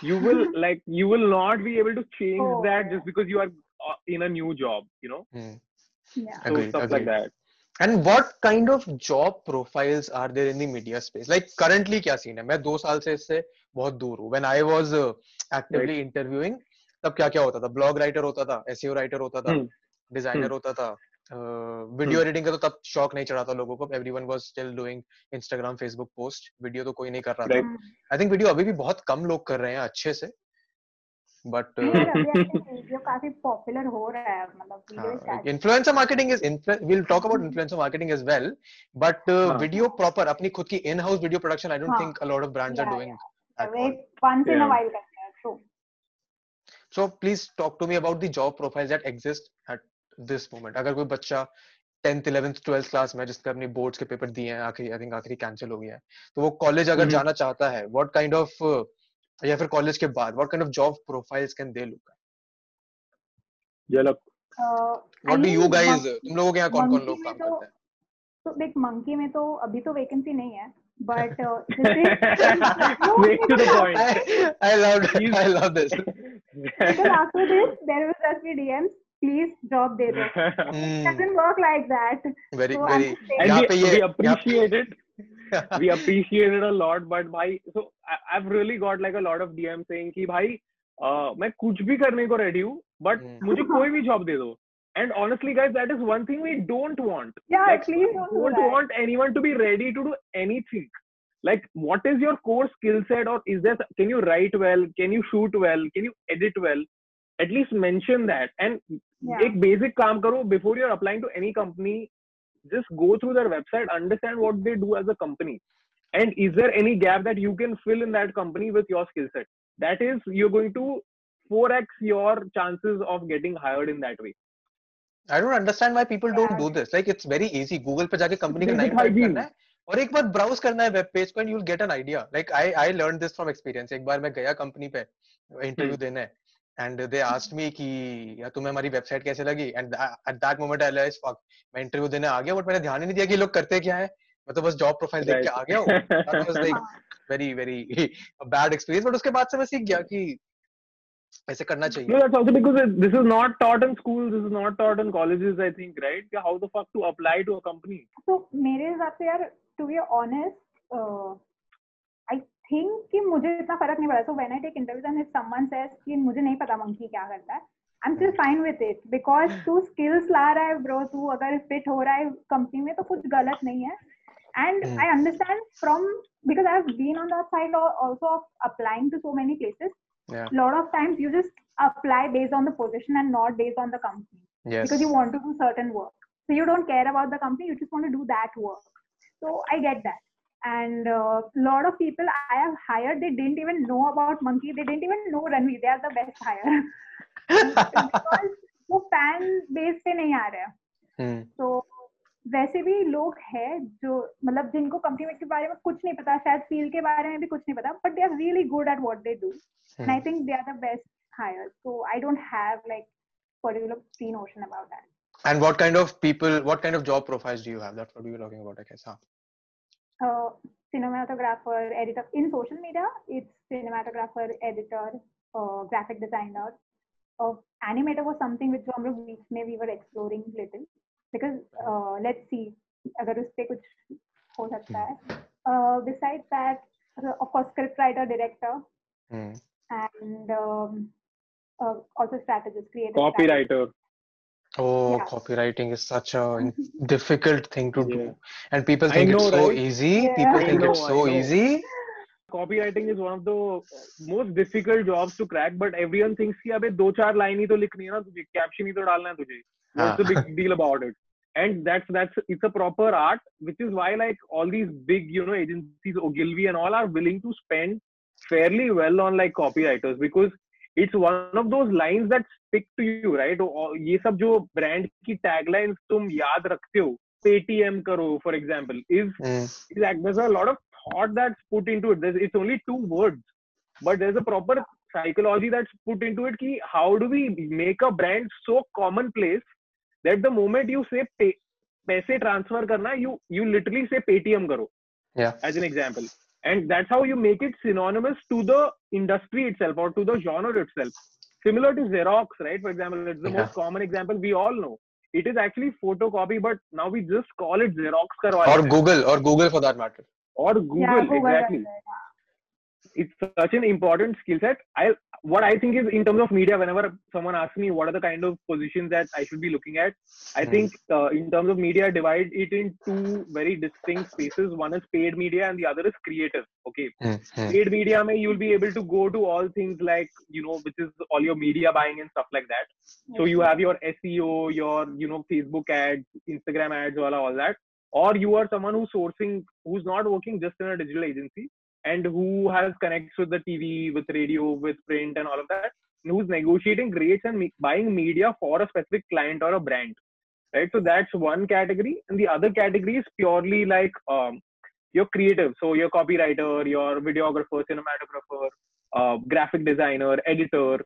you will like you will not be able to change Oh. that just because you are uh, in a new job you know Hmm. Yeah. so Agreed, stuff like agreed. that And what kind of job profiles are there in the media space? Like currently क्या scene है? मैं दो साल से इससे बहुत दूर हूँ. When I was uh, actively interviewing, तब क्या क्या होता था? Blog writer होता था, SEO writer होता था, हम्म, designer हम्म। होता था. वीडियो एडिटिंग का तो तब शौक नहीं चढ़ा था लोगों को everyone was still doing Instagram Facebook post video तो कोई नहीं कर रहा था. आई थिंक वीडियो अभी भी बहुत कम लोग कर रहे हैं अच्छे से बट वीडियो काफ़ी पॉपुलर हो रहा है मतलब हाँ, influencer marketing is will talk about influencer marketing as well but हाँ। वीडियो प्रॉपर अपनी खुद की in house video production I don't हाँ। Think a lot of brands are doing once in a while हैं So please talk to me about the job profiles that exist at this moment. अगर कोई बच्चा 10th 11th 12th class में जिसने अपनी boards के paper दिए हैं आखिरी आई थिंक आखिरी कैंसिल हो गया है तो वो कॉलेज अगर हम्म। जाना चाहता है व्हाट काइंड ऑफ़ या फिर कॉलेज के बाद what kind of job profiles can they look Uh, I what do you guys तुम लोगों के यहाँ कौन कौन लोग काम तो- करते हैं तो देख मंकी में तो अभी तो वैकेंसी नहीं है but Straight to the point. I, I love this. I love this. because after this there will just be DMs please job दे दो it Hmm, doesn't work like that very So very and we, we appreciate it we appreciate it a lot but भाई so I, I've really got like a lot of DM saying कि भाई uh, मैं कुछ भी करने को ready हूँ but Hmm. मुझे कोई भी job दे दो and honestly guys that is one thing we don't want yeah like please don't do don't that want anyone to be ready to do anything like what is your core skill set or is there can you write well can you shoot well can you edit well at least mention that and Yeah. एक basic काम करो before you're applying to any company just go through their website understand what they do as a company and is there any gap that you can fill in that company with your skill set that is you're going to 4x your chances of getting hired in that way I don't understand why people don't Yeah. do this. Like it's very easy. Google पे जाके company का नाम type करना है और एक बार browse करना है वेब पेज को and you will get an idea like I I learn this from experience एक बार मैं गया कंपनी पे इंटरव्यू Hmm. देने एंड दे आस्क्ड मी कि या तुम्हें हमारी वेबसाइट कैसे लगी and at that moment I realise fuck मैं इंटरव्यू देने आ गया बट मैंने ध्यान ही नहीं दिया कि लोग करते क्या है मैं तो बस जॉब प्रोफ़ाइल देख के आ गया हूँ that was like very very bad experience but उसके बाद से मैं सीख गया कि ऐसे करना No, चाहिए that's also because this is not taught in schools. This is not taught in colleges. I think, right? How the fuck to apply to a company? तो मेरे हिसाब से यार to be honest I think कि मुझे इतना फ़र्क नहीं पड़ा so when I take interviews and if someone says कि मुझे नहीं पता मंकी क्या करता है I am still fine with it because तू स्किल्स ला रहा है ब्रो तू अगर फिट हो रहा है कंपनी में तो कुछ गलत नहीं है and Hmm. I understand from because I have been on that side also of applying to so many places yeah. lot of times you just apply based on the position and not based on the company. Yes. because you want to do certain work. So you don't care about the company you just want to do that work. So i get that. And a uh, lot of people i have hired they didn't even know about Monk-E. They didn't even know Ranveer. They are the best hire. Because वो fan base पे नहीं आ रहा. है hmm. वैसे भी लोग हैं जो मतलब जिनको कंपनी के बारे में कुछ नहीं पता शायद फ़ील्ड के बारे में भी कुछ नहीं पता but they are really good at what they do and I Hmm. think they are the best hires. So I don't have like particular notion about that. And what kind of people, what kind of job profiles do you have? That's what we were talking about, I guess. Huh? Uh, cinematographer, editor in social media, it's cinematographer, editor, uh, graphic designer. Uh, animator was something which हम लोग बीच में we were exploring little because uh, let's see अगर उस पे कुछ हो सकता है. Uh, besides that, uh, of course, script writer, director, Hmm. and um, uh, also strategist, creative. strategist. Oh, Yeah. copywriting is such a difficult thing to do. Yeah. And people think it's so right? easy. Yeah. People I think know, it's so easy. Copywriting is one of the most difficult jobs to crack, but everyone thinks कि अबे दो चार line ही तो लिखनी है ना तुझे caption ही तो डालना है तुझे what's the हाँ. big deal about it and that's that's it's a proper art which is why like all these big you know agencies ogilvy and all are willing to spend fairly well on like copywriters because it's one of those lines that stick to you right और ये सब जो brand की taglines तुम याद रखते हो paytm करो for example is Hmm. is like there's a lot of thought that's put into it. There's, it's only two words, but there's a proper psychology that's put into it. Ki how do we make a brand so commonplace that the moment you say पैसे transfer करना you you literally say Paytm करो as an example and that's how you make it synonymous to the industry itself और to the genre itself similar to xerox right for example it's the most common example we all know it is actually photo copy but now we just call it xerox करवा Google और Google for that matter और Google exactly It's such an important skill set. I what I think is in terms of media, whenever someone asks me what are the kind of positions that I should be looking at, I Hmm. think uh, in terms of media, divide it in two very distinct spaces. One is paid media, and the other is creative. Okay. Hmm. paid media, may you'll be able to go to all things like you know, which is all your media buying and stuff like that. So you have your SEO, your you know Facebook ads, Instagram ads, all all that. Or you are someone who's sourcing, who's not working just in a digital agency, and who has connects with the TV, with radio, with print, and all of that, and who's negotiating rates and me- buying media for a specific client or a brand. Right. So that's one category, and the other category is purely like um, your creative. So your copywriter, your videographer, cinematographer, uh, graphic designer, editor,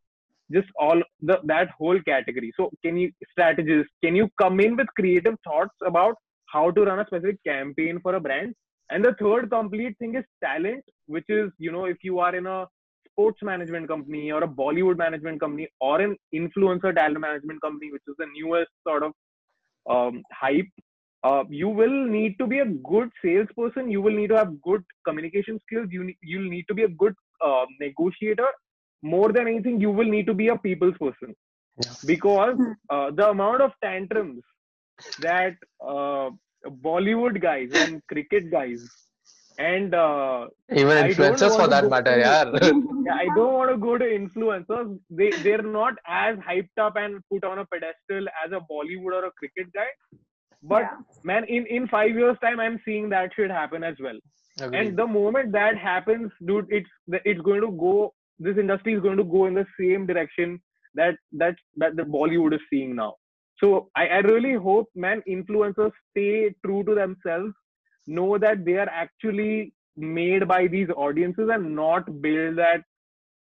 just all the that whole category. So can you strategist? Can you come in with creative thoughts about how to run a specific campaign for a brand? And the third complete thing is talent, which is you know if you are in a sports management company or a Bollywood management company or an influencer talent management company, which is the newest sort of um, hype. Uh, you will need to be a good salesperson. You will need to have good communication skills. You ne- you'll need to be a good uh, negotiator. More than anything, you will need to be a people's person Yeah. because Hmm. uh, the amount of tantrums that uh, Bollywood guys and cricket guys and uh, Even influencers for that matter, to- yeah. yeah, I don't want to go to influencers. They they're not as hyped up and put on a pedestal as a Bollywood or a cricket guy. But Yeah. man, in in five years' time, I'm seeing that should happen as well. Agreed. And the moment that happens, dude, it's it's going to go. This industry is going to go in the same direction that that that the Bollywood is seeing now. So I, I really hope, man, influencers stay true to themselves. know that they are actually made by these audiences and not build that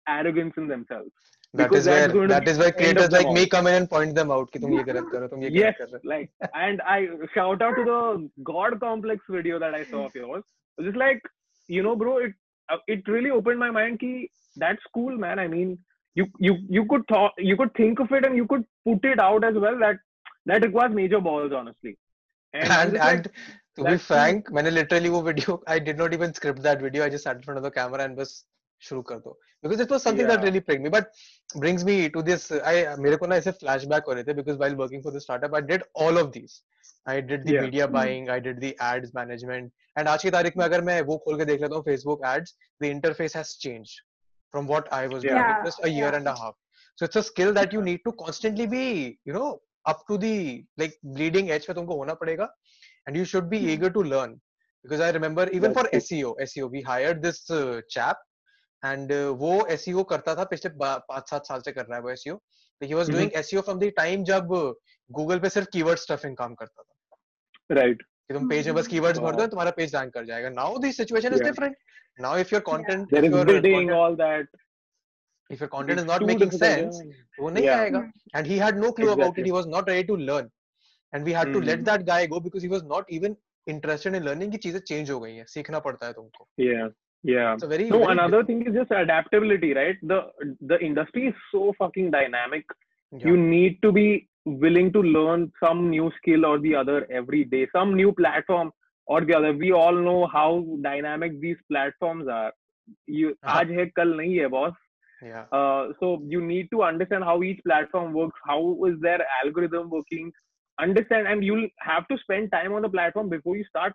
arrogance in themselves. That Because is that's where going to that be is where the end of creators them like me all. come in and point them out कि तुम ये गलत कर रहे हो तुम ये Yes, गलत कर रहे हो like, and I shout out to the God complex video that I saw of yours. Just like, you know, bro, it uh, it really opened my mind. Ki that's cool, man. I mean, you you you could talk, you could think of it, and you could put it out as well. That that requires major balls, honestly. And, I'm and just like, and to be that's cool. frank मैंने literally वो video I did not even script that video I just sat in front of the camera and बस शुरू कर दो because it was something that Yeah. really pricked me but brings me to this I मेरे को ना ऐसे flashback हो रहे थे because while working for the startup I did all of these I did the Yeah. media buying I did the ads management and आज की तारीख में अगर मैं वो खोल के देख लेता हूँ Facebook ads the interface has changed from what I was doing Yeah. in just a year Yeah. and a half so it's a skill that you need to constantly be you know up to the like bleeding edge पे तुमको होना पड़ेगा and you should be eager to learn because I remember even for S CO S CO we hire this chap and वो S C O करता था पिछले पाँच सात साल से कर रहा है वो S CO he was doing S C O from the time जब गूगल पे सिर्फ़ कीवर्ड स्टफिंग काम करता था। Right right. तुम पेज में बस कीवर्ड्स भर दो तुम्हारा पेज रैंक कर जाएगा। Now this situation is different now if your content there is building all that if your content it's is not making sense wo yeah. And he had no clue exactly. about it. He was not ready to learn. And we had mm. to let hmm. that guy go because he was not even interested in learning ki cheeze change ho gayi hai seekhna padta hai tumko yeah. Yeah. So very no very another thing is just adaptability right? The the industry is so fucking dynamic. Yeah. you need to be willing to learn some new skill or the other every day some new platform or the other. We all know how dynamic these platforms are. You uh-huh. aaj hai kal nahi hai boss yeah Uh, so you need to understand how each platform works. How is their algorithm working? Understand, and you'll have to spend time on the platform before you start.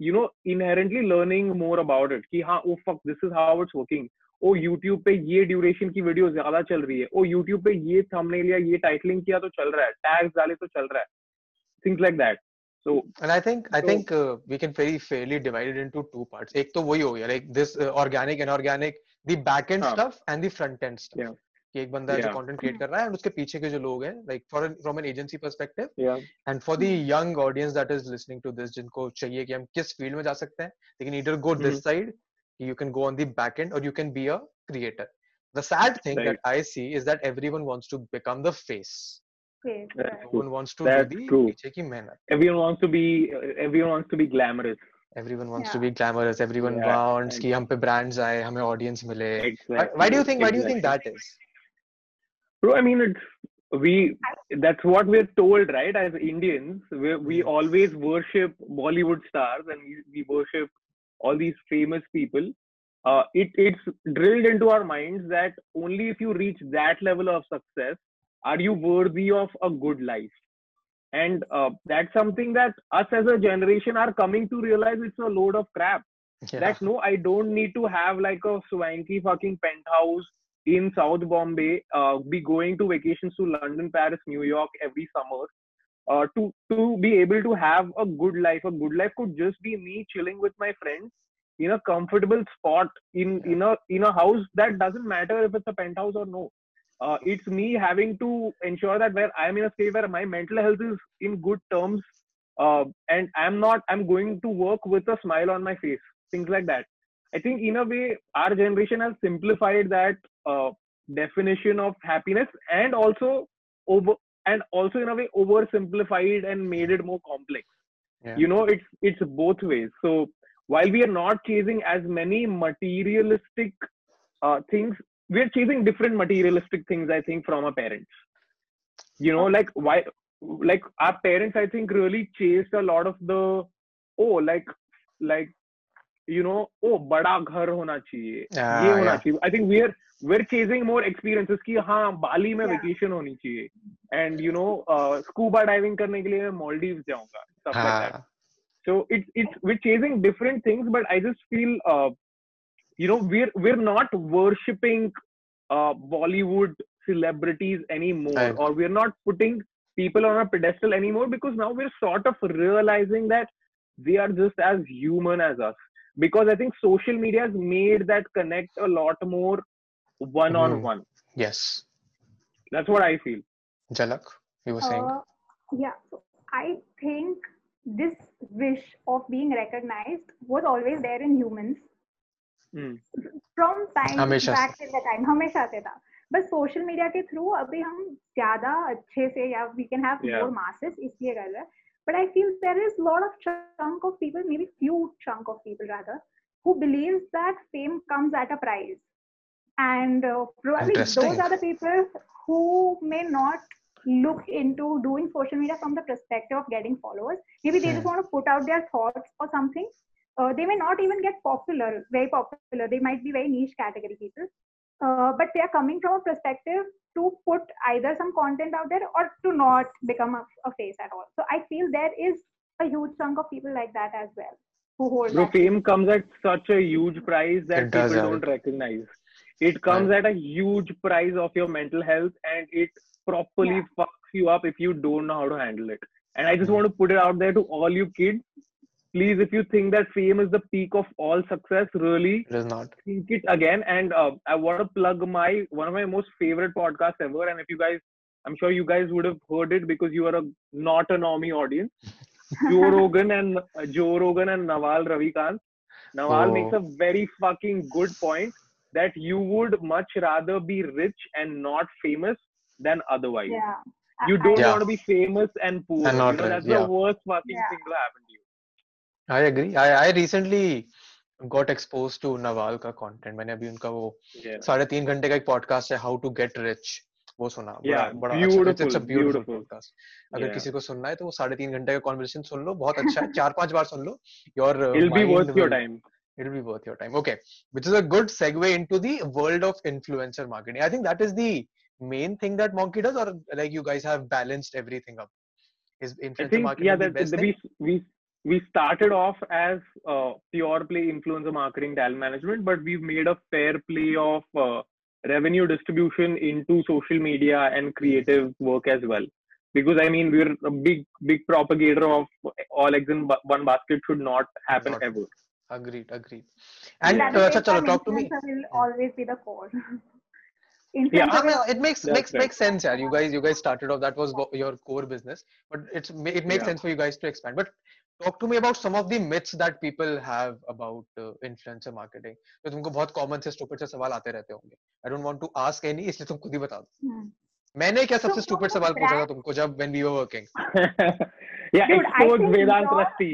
You know, inherently learning more about it. कि हाँ, oh fuck, this is how it's working. O YouTube पे ये duration की video ज्यादा चल रही है ओ YouTube पे ये थंबनेल या ये टाइटलिंग किया तो चल रहा है टैग्स डाले तो चल रहा है things like that so and i think i So- think uh, we can very fairly divide it into two parts एक तो वही हो गया like this uh, organic inorganic the the back end stuff and the front end stuff कि एक बंदा yeah. जो content create कर रहा है एंड उसके पीछे के जो लोग हैं like for from an agency perspective and for the young audience that is listening to this जिनको चाहिए कि हम किस फ़ील्ड में जा सकते हैं they can either go this side you can go on the back end और you can be a creator the sad thing right. that I see is that everyone wants to become the face. Yes, everyone wants to That's do the true. Everyone wants to be everyone wants to be glamorous. everyone wants yeah. to be glamorous everyone yeah, wants exactly. ki hum pe brands aaye hame audience mile exactly. why, why, do you think exactly. why do you think that is bro i mean it's we that's what we're told right as indians we, we always worship bollywood stars and we, we worship all these famous people uh, it it's drilled into our minds that only if you reach that level of success are you worthy of a good life and uh, that's something that us as a generation are coming to realize it's a load of crap yeah. that no, I don't need to have like a swanky fucking penthouse in South Bombay, uh, be going to vacations to London, Paris, New York every summer. Uh, to to be able to have a good life, a good life could just be me chilling with my friends in a comfortable spot in in a in a house that doesn't matter if it's a penthouse or no. Uh, it's me having to ensure that where I'm in a state where my mental health is in good terms, uh, and I'm not I'm going to work with a smile on my face, things like that. I think in a way our generation has simplified that uh, definition of happiness and also over and also in a way oversimplified and made it more complex. Yeah. You know, it's it's both ways. So while we are not chasing as many materialistic uh, things, we are chasing different materialistic things. I think from our parents. You know, like why, like our parents, I think really chased a lot of the oh, like like you know, oh, बड़ा घर होना चाहिए Ah, ये होना yeah. चाहिए I think we are we're chasing more experiences कि हाँ बाली में Yeah. vacation होनी चाहिए and you know uh, scuba diving करने के लिए मैं Maldives जाऊँगा stuff like that हाँ, so it's it's we're chasing different things you know we're we're not worshipping uh, Bollywood celebrities anymore Right. or we're not putting people on a pedestal anymore because now we're sort of realizing that they are just as human as us because I think social media has made that connect a lot more one on one. yes That's what I feel. Jalak you were saying Uh, yeah, so I think this wish of being recognized was always there in humans from time back in the time हमेशा से था। बस social media के through अभी हम ज़्यादा अच्छे से या we can have more masses इसलिए कर रहे but I feel there is lot of chunk of people maybe few chunk of people rather who believe that fame comes at a price and probably those are the people who may not look into doing social media from the perspective of getting followers. Maybe they yeah. just want to put out their thoughts or something uh, they may not even get popular very popular they might be very niche category people uh, but they are coming from a perspective to put either some content out there or to not become a, a face at all so i feel there is a huge chunk of people like that as well who hold Bro, that. fame comes at such a huge price that It people yeah. don't recognize. It comes at a huge price of your mental health and it properly Yeah. fucks you up if you don't know how to handle it. And I just Hmm. want to put it out there to all you kids. Please, if you think that fame is the peak of all success, really It is not. think it again. And uh, I want to plug my one of my most favorite podcasts ever. And if you guys, I'm sure you guys would have heard it because you are a not a normie audience. Joe Rogan and uh, Joe Rogan and Naval Ravikant. Naval Oh. makes a very fucking good point that you would much rather be rich and not famous than otherwise. yeah You don't Yeah. want to be famous and poor. And not you know, rich, that's yeah. the worst fucking Yeah. thing to happen to you. I agree. I I recently got exposed to Nawal का content. मैंने अभी उनका वो Yeah. साढ़े तीन घंटे का एक पॉडकास्ट है हाउ टू गेट रिच वो सुना Yeah, बड़ा beautiful, अच्छा अ ब्यूटीफुल beautiful. पॉडकास्ट अगर Yeah. किसी को सुनना है तो वो साढ़े तीन घंटे का कॉन्वर्सेशन सुन लो बहुत अच्छा है चार पाँच बार सुन लो your It'll be worth your time. it'll be worth your time okay which is a good segue into the world of influencer marketing i think that is the main thing that monkey does or like you guys have balanced everything up is I influencer think marketing yeah, the that, best that thing? we we we started off as uh, pure play influencer marketing talent management, but we've made a fair play of uh, revenue distribution into social media and creative work as well. Because I mean, we're a big big propagator of all eggs in one basket should not happen Not- ever. agreed agreed and That uh, is acha, chalo, talk to me influencer will always be the core Yeah, I mean, it makes That's makes right. makes sense yeah you guys you guys started off that was your core business but it's it makes Yeah. sense for you guys to expand but talk to me about some of the myths that people have about uh, influencer marketing तो तुमको बहुत common से stupid से सवाल आते रहते होंगे I don't want to ask any इसलिए तुम खुद ही बता दो Hmm. मैंने क्या सबसे तो stupid वो सवाल पूछा था तुमको जब when we were working yeah, Dude, I expose think Vedant your- Rusty.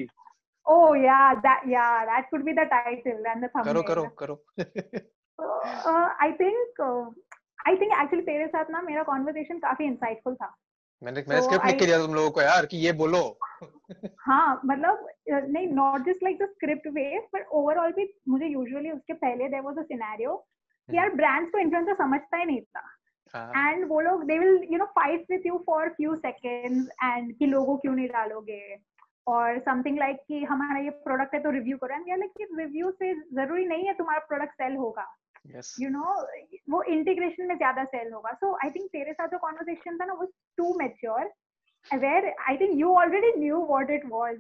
oh yeah that yeah that could be the title and the thumbnail करो करो करो uh, I think uh, I think actually तेरे साथ ना मेरा conversation काफ़ी insightful था मैंने मैंने स्क्रिप्ट लिख के दिया तुम लोगों को यार कि ये बोलो। हाँ मतलब नहीं not just like the script way but overall भी मुझे यूजुअली उसके पहले देयर वाज अ सिनेरियो कि यार ब्रांड्स को इन्फ्लुएंसर समझता ही नहीं था। हाँ, एंड वो लोग they will you know fight with you for few seconds and कि लोगो क्यों नहीं डालोगे? और समथिंग लाइक कि हमारा ये प्रोडक्ट है तो रिव्यू करो। एंड लाइक कि रिव्यू से ज़रूरी नहीं है तुम्हारा प्रोडक्ट सेल होगा। यू नो वो इंटीग्रेशन में ज़्यादा सेल होगा सो आई थिंक तेरे साथ जो कॉन्वर्सेशन था ना वो too mature where I think you already knew what it was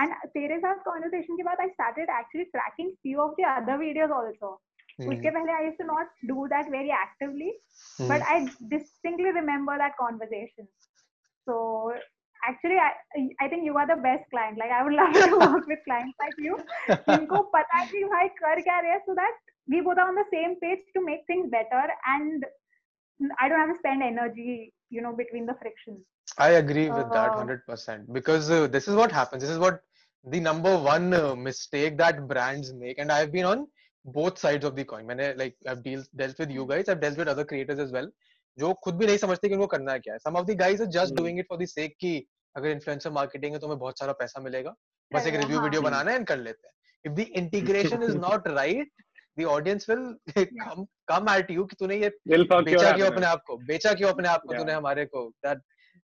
and तेरे साथ कॉन्वर्सेशन के बाद I started actually tracking few of the other videos also उसके पहले I too not do that very actively but I distinctly remember that conversation. So actually, I I think you are the best client. Like I would love to work with clients like you. जिनको पता है कि भाई कर क्या रहे so that we both are on the same page to make things better, and I don't have to spend energy, you know, between the friction. I agree with that Uh, 100% because uh, this is what happens. This is what the number one uh, mistake that brands make. And I've been on both sides of the coin. मैंने like I've deal, dealt with you guys, I've dealt with other creators as well. जो खुद भी नहीं समझते कि उनको करना है क्या है. Some of the guys are just Hmm. doing it for the sake कि अगर influencer marketing है तो हमें बहुत सारा पैसा मिलेगा. बस एक चलेगा, review video हाँ. बनाना है and कर लेते हैं. If the integration is not right, the audience will come come at you कि तूने ये बेचा क्यों. अपने आप को बेचा क्यों अपने आप को. तूने हमारे को that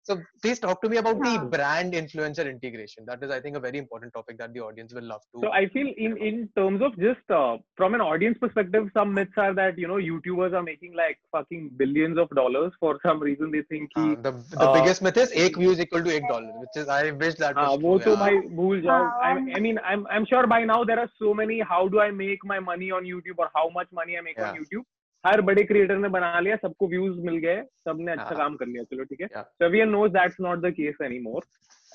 So please talk to me about yeah. the brand influencer integration. That is, I think, a very important topic that the audience will love to. So I feel in in terms of just uh, from an audience perspective, some myths are that you know YouTubers are making like fucking billions of dollars for some reason. They think uh, he, the the uh, biggest myth is eight views equal to eight dollars, which is I wish that. Uh, was true, yeah. bhul jao. Ah, I, um, I mean, I'm I'm sure by now there are so many. How do I make my money on YouTube or how much money I make yeah. on YouTube? हर बड़े creator ने बना लिया सबको views मिल गए सबने अच्छा हाँ. काम कर लिया चलो ठीक है everyone knows that's not the case anymore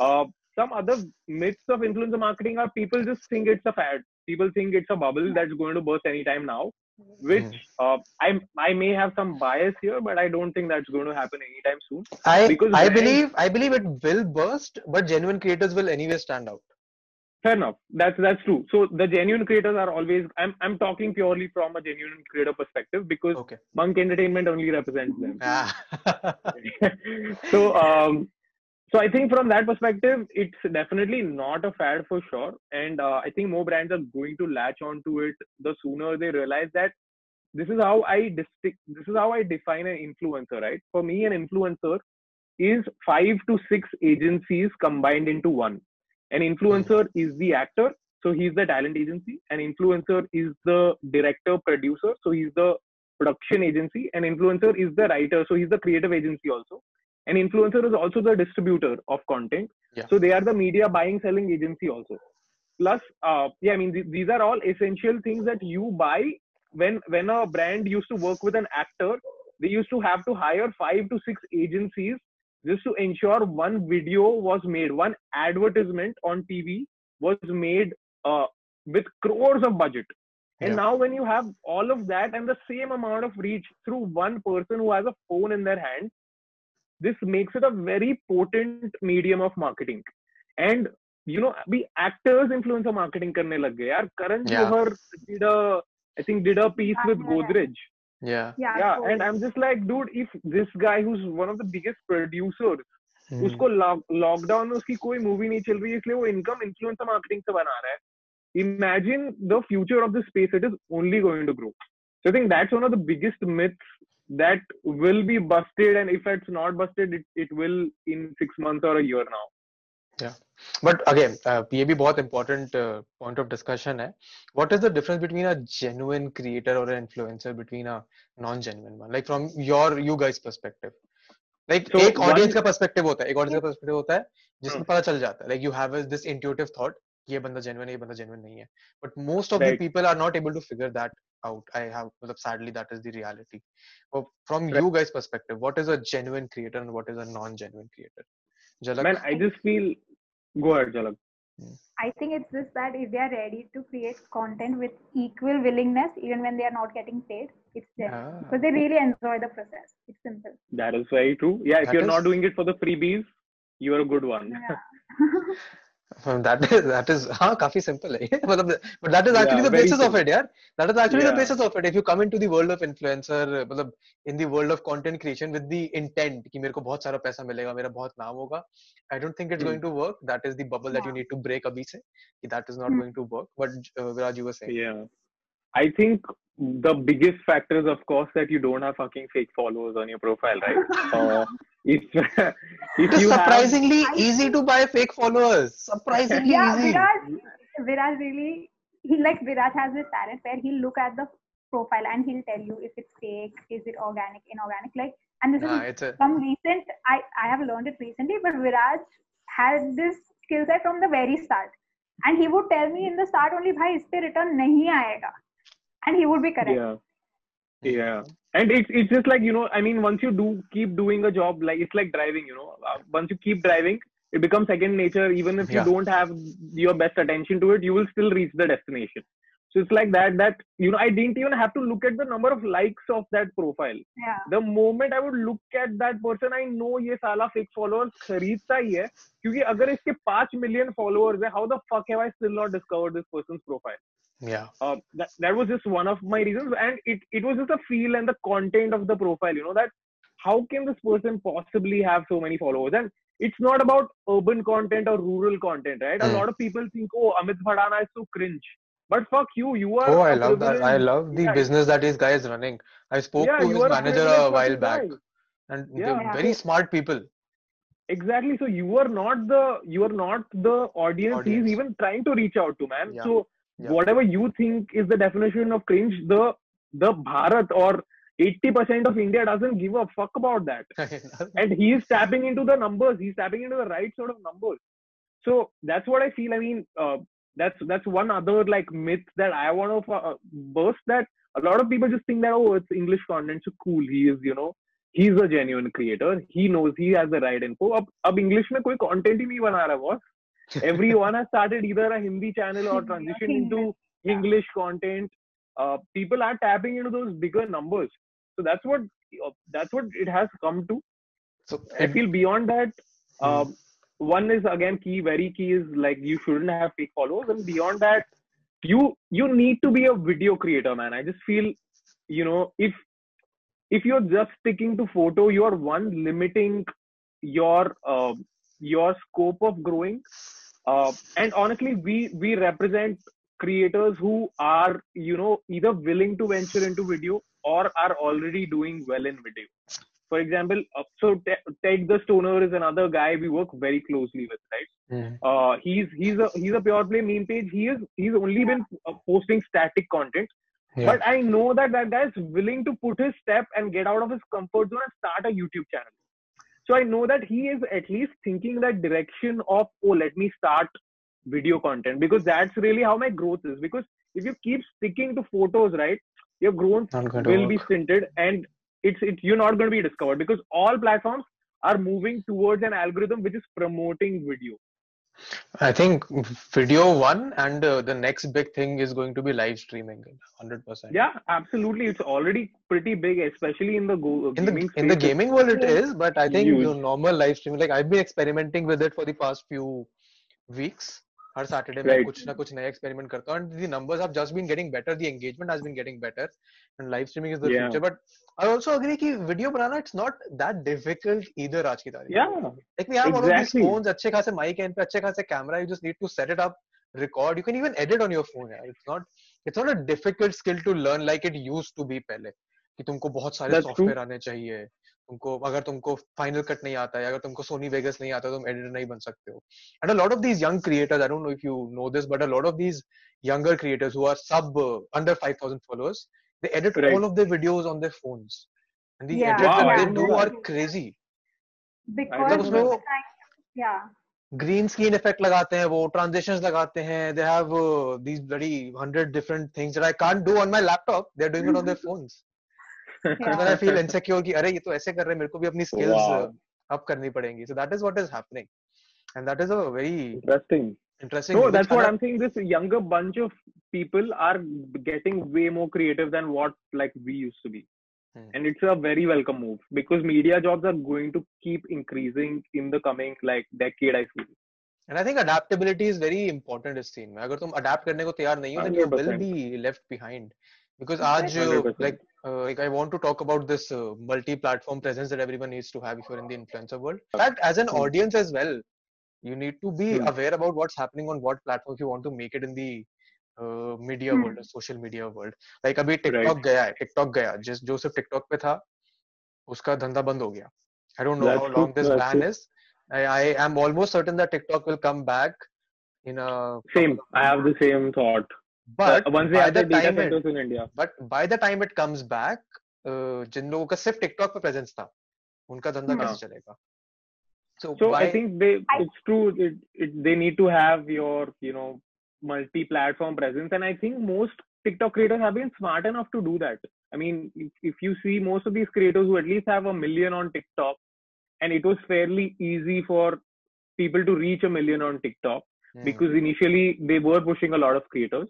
uh, some other myths of influencer marketing are people just think it's a fad. People think it's a bubble that's going to burst anytime now. Which Hmm. uh, I I may have some bias here, but I don't think that's going to happen anytime soon. I Because I believe I believe it will burst, but genuine creators will anyway stand out. Fair enough. That's that's true. So the genuine creators are always. I'm I'm talking purely from a genuine creator perspective because Okay. Monk-E Entertainment only represents them. Ah. so um so i think from that perspective it's definitely not a fad for sure and uh, i think more brands are going to latch on to it the sooner they realize that this is how i distinct this is how i define an influencer right for me an influencer is five to six agencies combined into one an influencer is the actor so he's the talent agency. An influencer is the director producer so he's the production agency. An influencer is the writer so he's the creative agency also. An influencer is also the distributor of content Yeah. so they are the media buying selling agency also. Plus uh, yeah i mean th- these are all essential things that you buy when when a brand used to work with an actor. They used to have to hire five to six agencies just to ensure one video was made one advertisement on tv was made uh, with crores of budget and Yeah. now when you have all of that and the same amount of reach through one person who has a phone in their hand this makes it a very potent medium of marketing and you know we actors influencer marketing करने लग गए यार Karan Yeah. Johar did a I think did a piece with Yeah, yeah, yeah. Godrej yeah. Yeah. yeah so- and I'm just like dude if this guy who's one of the biggest producers Hmm. उसको lockdown में उसकी कोई movie नहीं चल रही है इसलिए वो इनकम इन्फ्लुएंसर मार्केटिंग से बना रहा है imagine the future of the space it is only going to grow so i think that's one of the biggest myths that will be busted and if it's not busted it, it will in six months or a year now But again, uh, ये भी बहुत important uh, point of discussion है. What is the difference between a genuine creator or an influencer between a non-genuine one? Like from your you guys perspective. Like So एक audience one- का perspective होता है, एक audience का perspective होता है, जिसमें Hmm. पता चल जाता है. Like you have this intuitive thought, कि ये बंदा genuine है, ये बंदा genuine नहीं है. But most of the Right. people are not able to figure that out. I have, मतलब sadly that is the reality. So from Right. you guys perspective, what is a genuine creator and what is a non-genuine creator? Jalak? man i just feel go ahead Jalak. I think it's just that if they are ready to create content with equal willingness, even when they are not getting paid, it's there. Ah. Because they really enjoy the process. It's simple. that is very true yeah if That you're is- not doing it for the freebies you're a good one Yeah. Um, that is that is हाँ काफ़ी simple है मतलब but that is actually Yeah, the basis of it यार that is actually yeah. the basis of it if you come into the world of influencer मतलब in the world of content creation with the intent कि मेरे को बहुत सारा पैसा मिलेगा मेरा बहुत नाम होगा I don't think it's Hmm. going to work that is the bubble yeah. that you need to break अभी से कि that is not Hmm. going to work but uh, Viraj you were saying Yeah. I think the biggest factor is, of course, that you don't have fucking fake followers on your profile, right? uh, if if you surprisingly have... easy to buy fake followers. Surprisingly yeah, easy. Viraj, really he like Viraj has this talent where he'll look at the profile and he'll tell you if it's fake is it organic inorganic like and this nah, is a... some recent I I have learned it recently but Viraj had this skill set from the very start. And he would tell me in the start only bhai is pe return nahi aayega. And he would be correct. Yeah. Yeah and it's it's just like you know i mean once you do keep doing a job like it's like driving you know. Uh, once you keep driving it becomes second nature. Even if yeah. you don't have your best attention to it you will still reach the destination. So it's like that that you know i didn't even have to look at the number of likes of that profile. Yeah. the moment i would look at that person i know ye sala fake followers khareedta hi hai. Kyunki agar iske 5 million followers hai how the fuck have i still not discovered this person's profile? Yeah Uh, that that was just one of my reasons, and it it was just the feel and the content of the profile. You know that how can this person possibly have so many followers? And it's not about urban content or rural content, right? A Hmm. lot of people think, oh, Amit Bhadana is so cringe. But fuck you, you are. Oh, I love that. I love the yeah, business that this guy is running. I spoke yeah, to his are a manager a while back, guy. and Yeah. they're very smart people. Exactly. So you are not the you are not the audience, Audience. he's even trying to reach out to, man. So Yeah. whatever you think is the definition of cringe, the the Bharat or 80% of India doesn't give a fuck about that. And he is tapping into the numbers. He's tapping into the right sort of numbers. So that's what I feel. I mean, uh, that's that's one other like myth that I want to uh, burst. That a lot of people just think that oh, it's English content, so cool. He is, you know, he's a genuine creator. He knows he has the right info. अब अब English में कोई content ही नहीं बना रहा है boss. everyone has started either a Hindi channel or transition into English content. Uh, people are tapping into those bigger numbers. So that's what uh, that's what it has come to. So I feel beyond that, uh, one is again key, very key is like you shouldn't have fake followers, and beyond that, you you need to be a video creator, man. I just feel, you know, if if you're just sticking to photo, you are one limiting your uh, your scope of growing. Uh, and honestly, we we represent creators who are you know either willing to venture into video or are already doing well in video. For example uh, so Te- ted the stoner is another guy we work very closely with right? Hmm. uh, he's he's a he's a pure play meme page. He is he's only been uh, posting static content. Yeah. but i know that that guy is willing to put his step and get out of his comfort zone and start a youtube channel so i know that he is at least thinking that direction of oh let me start video content because that's really how my growth is because if you keep sticking to photos right your growth Not going to will be work. stinted and it's it, you're not going to be discovered because all platforms are moving towards an algorithm which is promoting video I think video one and uh, the next big thing is going to be live streaming. Hundred percent. yeah absolutely it's already pretty big especially in the go, in the gaming in the gaming world it is but i think Huge. normal live streaming like i've been experimenting with it for the past few weeks हर Saturday right. मैं कुछ ना कुछ नया experiment करता हूँ। And the numbers have just been getting better the engagement has been getting better and live streaming is the future but I also agree कि video banana it's not that difficult either आज की तारीख या like we have all of phones अच्छे खासे mic and पे अच्छे खासे camera you just need to set it up record. You can even edit on your phone yeah. it's not it's not a difficult skill to learn like it used to be pehle कि तुमको बहुत सारे software आने चाहिए। तुमको अगर तुमको final cut नहीं आता है अगर तुमको सोनी वेगस नहीं आता तो तुम एडिटर नहीं बन सकते हो। And a lot of these young creators I don't know if you know this but a lot of these younger creators who are sub uh, under 5000 followers they edit Right. all of their videos on their phones. And the Yeah, edits that Wow, I they didn't do are crazy. Because kind of- yeah. Green screen effect लगाते हैं वो transitions लगाते हैं they have these bloody 100 different things that I can't do on my laptop they are doing it on their phones so then I feel insecure कि अरे ये तो ऐसे कर रहे हैं मेरे को भी अपनी skills Wow. अप करनी पड़ेंगी so that is what is happening and that is a very interesting interesting no that's what i'm saying this younger bunch of people are getting way more creative than what like we used to be Hmm. and it's a very welcome move because media jobs are going to keep increasing in the coming like decade i feel and I think adaptability is very important इस scene में अगर तुम adapt करने को तैयार नहीं हो then you will 100%. be left behind because आज 100%. like uh, like I want to talk about this uh, multi-platform presence that everyone needs to have if you're in the influencer world. In fact, as an Hmm. audience as well, you need to be Hmm. aware about what's happening on what platform if you want to make it in the uh, media Hmm. world, or social media world. Like अभी TikTok गया है, TikTok गया, जिस जो सिर्फ TikTok पे था, उसका धंधा बंद हो गया. I don't know That's how true, long this that's ban true. is. I, I am almost certain that TikTok will come back in a same i have the same thought but Uh, once they by have the the data time it, centers in india but by the time it comes back uh, जिन लोगों का सिर्फ TikTok पे presence था उनका धंधा Hmm. कैसे चलेगा so, so why i think they it's true it, it, they need to have your you know multi-platform presence and i think most tiktok creators have been smart enough to do that i mean if, if you see most of these creators who at least have a million on tiktok and it was fairly easy for people to reach a million on tiktok Hmm. because initially they were pushing a lot of creators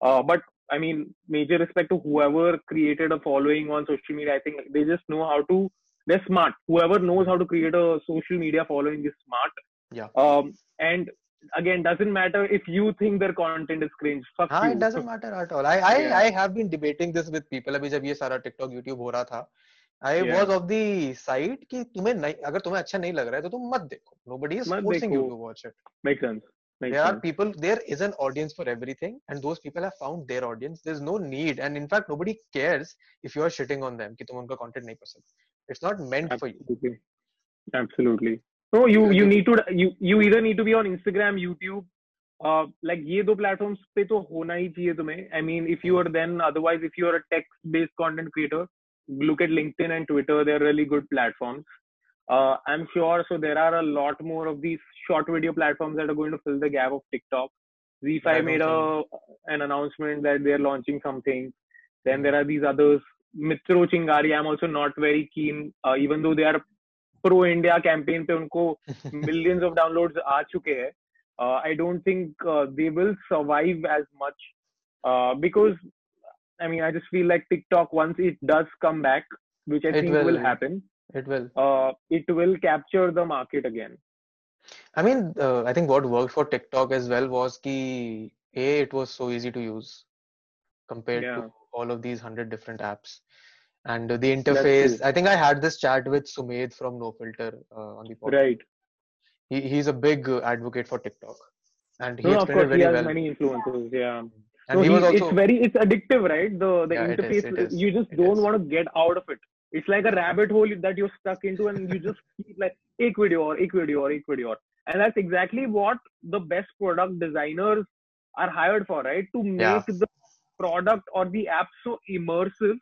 uh, but i mean major respect to whoever created a following on social media i think they just know how to they're smart whoever knows how to create a social media following is smart Yeah. um and again doesn't matter if you think their content is cringe fuck हाँ you it doesn't matter at all I I Yeah. I have been debating this with people अभी जब ये सारा TikTok YouTube हो रहा था I Yeah. was of the side कि तुम्हें नहीं अगर तुम्हें अच्छा नहीं लग रहा है तो तुम मत देखो nobody is मत forcing you देखो। to watch it makes sense makes there are sense people there is an audience for everything and those people have found their audience there's no need and in fact nobody cares if you are shitting on them कि तुम उनका content नहीं पसंद it's not meant for you absolutely absolutely no you you need to you you either need to be on instagram youtube uh like ये दो platforms पे तो होना ही चाहिए तुम्हें i mean if you are then otherwise if you are a text based content creator look at linkedin and twitter they're really good platforms uh, i'm sure so there are a lot more of these short video platforms that are going to fill the gap of tiktok. ZEE5 made a, an announcement that they're launching something. Then there are these others. Mitron chingari i'm also not very keen. Uh, even though they are pro india campaign pe unko millions of downloads aa chuke hai uh, i don't think uh, they will survive as much. Uh, because i mean i just feel like tiktok once it does come back which i it think will, will. happen it will. uh, it will capture the market again. I mean, uh, I think what worked for TikTok as well was ki A, it was so easy to use compared Yeah. to all of these hundred different apps. And the interface. I think I had this chat with Sumedh from No Filter uh, on the podcast. Right. He, he's a big advocate for TikTok. And he No, of it course he has well. many influences. Yeah. And so he was also it's very it's addictive, right? The the Yeah, interface it is, you just don't is. want to get out of it it's like a rabbit hole that you're stuck into and you just keep like ek video or ek video or ek video or. and that's exactly what the best product designers are hired for right to make yeah. the product or the app so immersive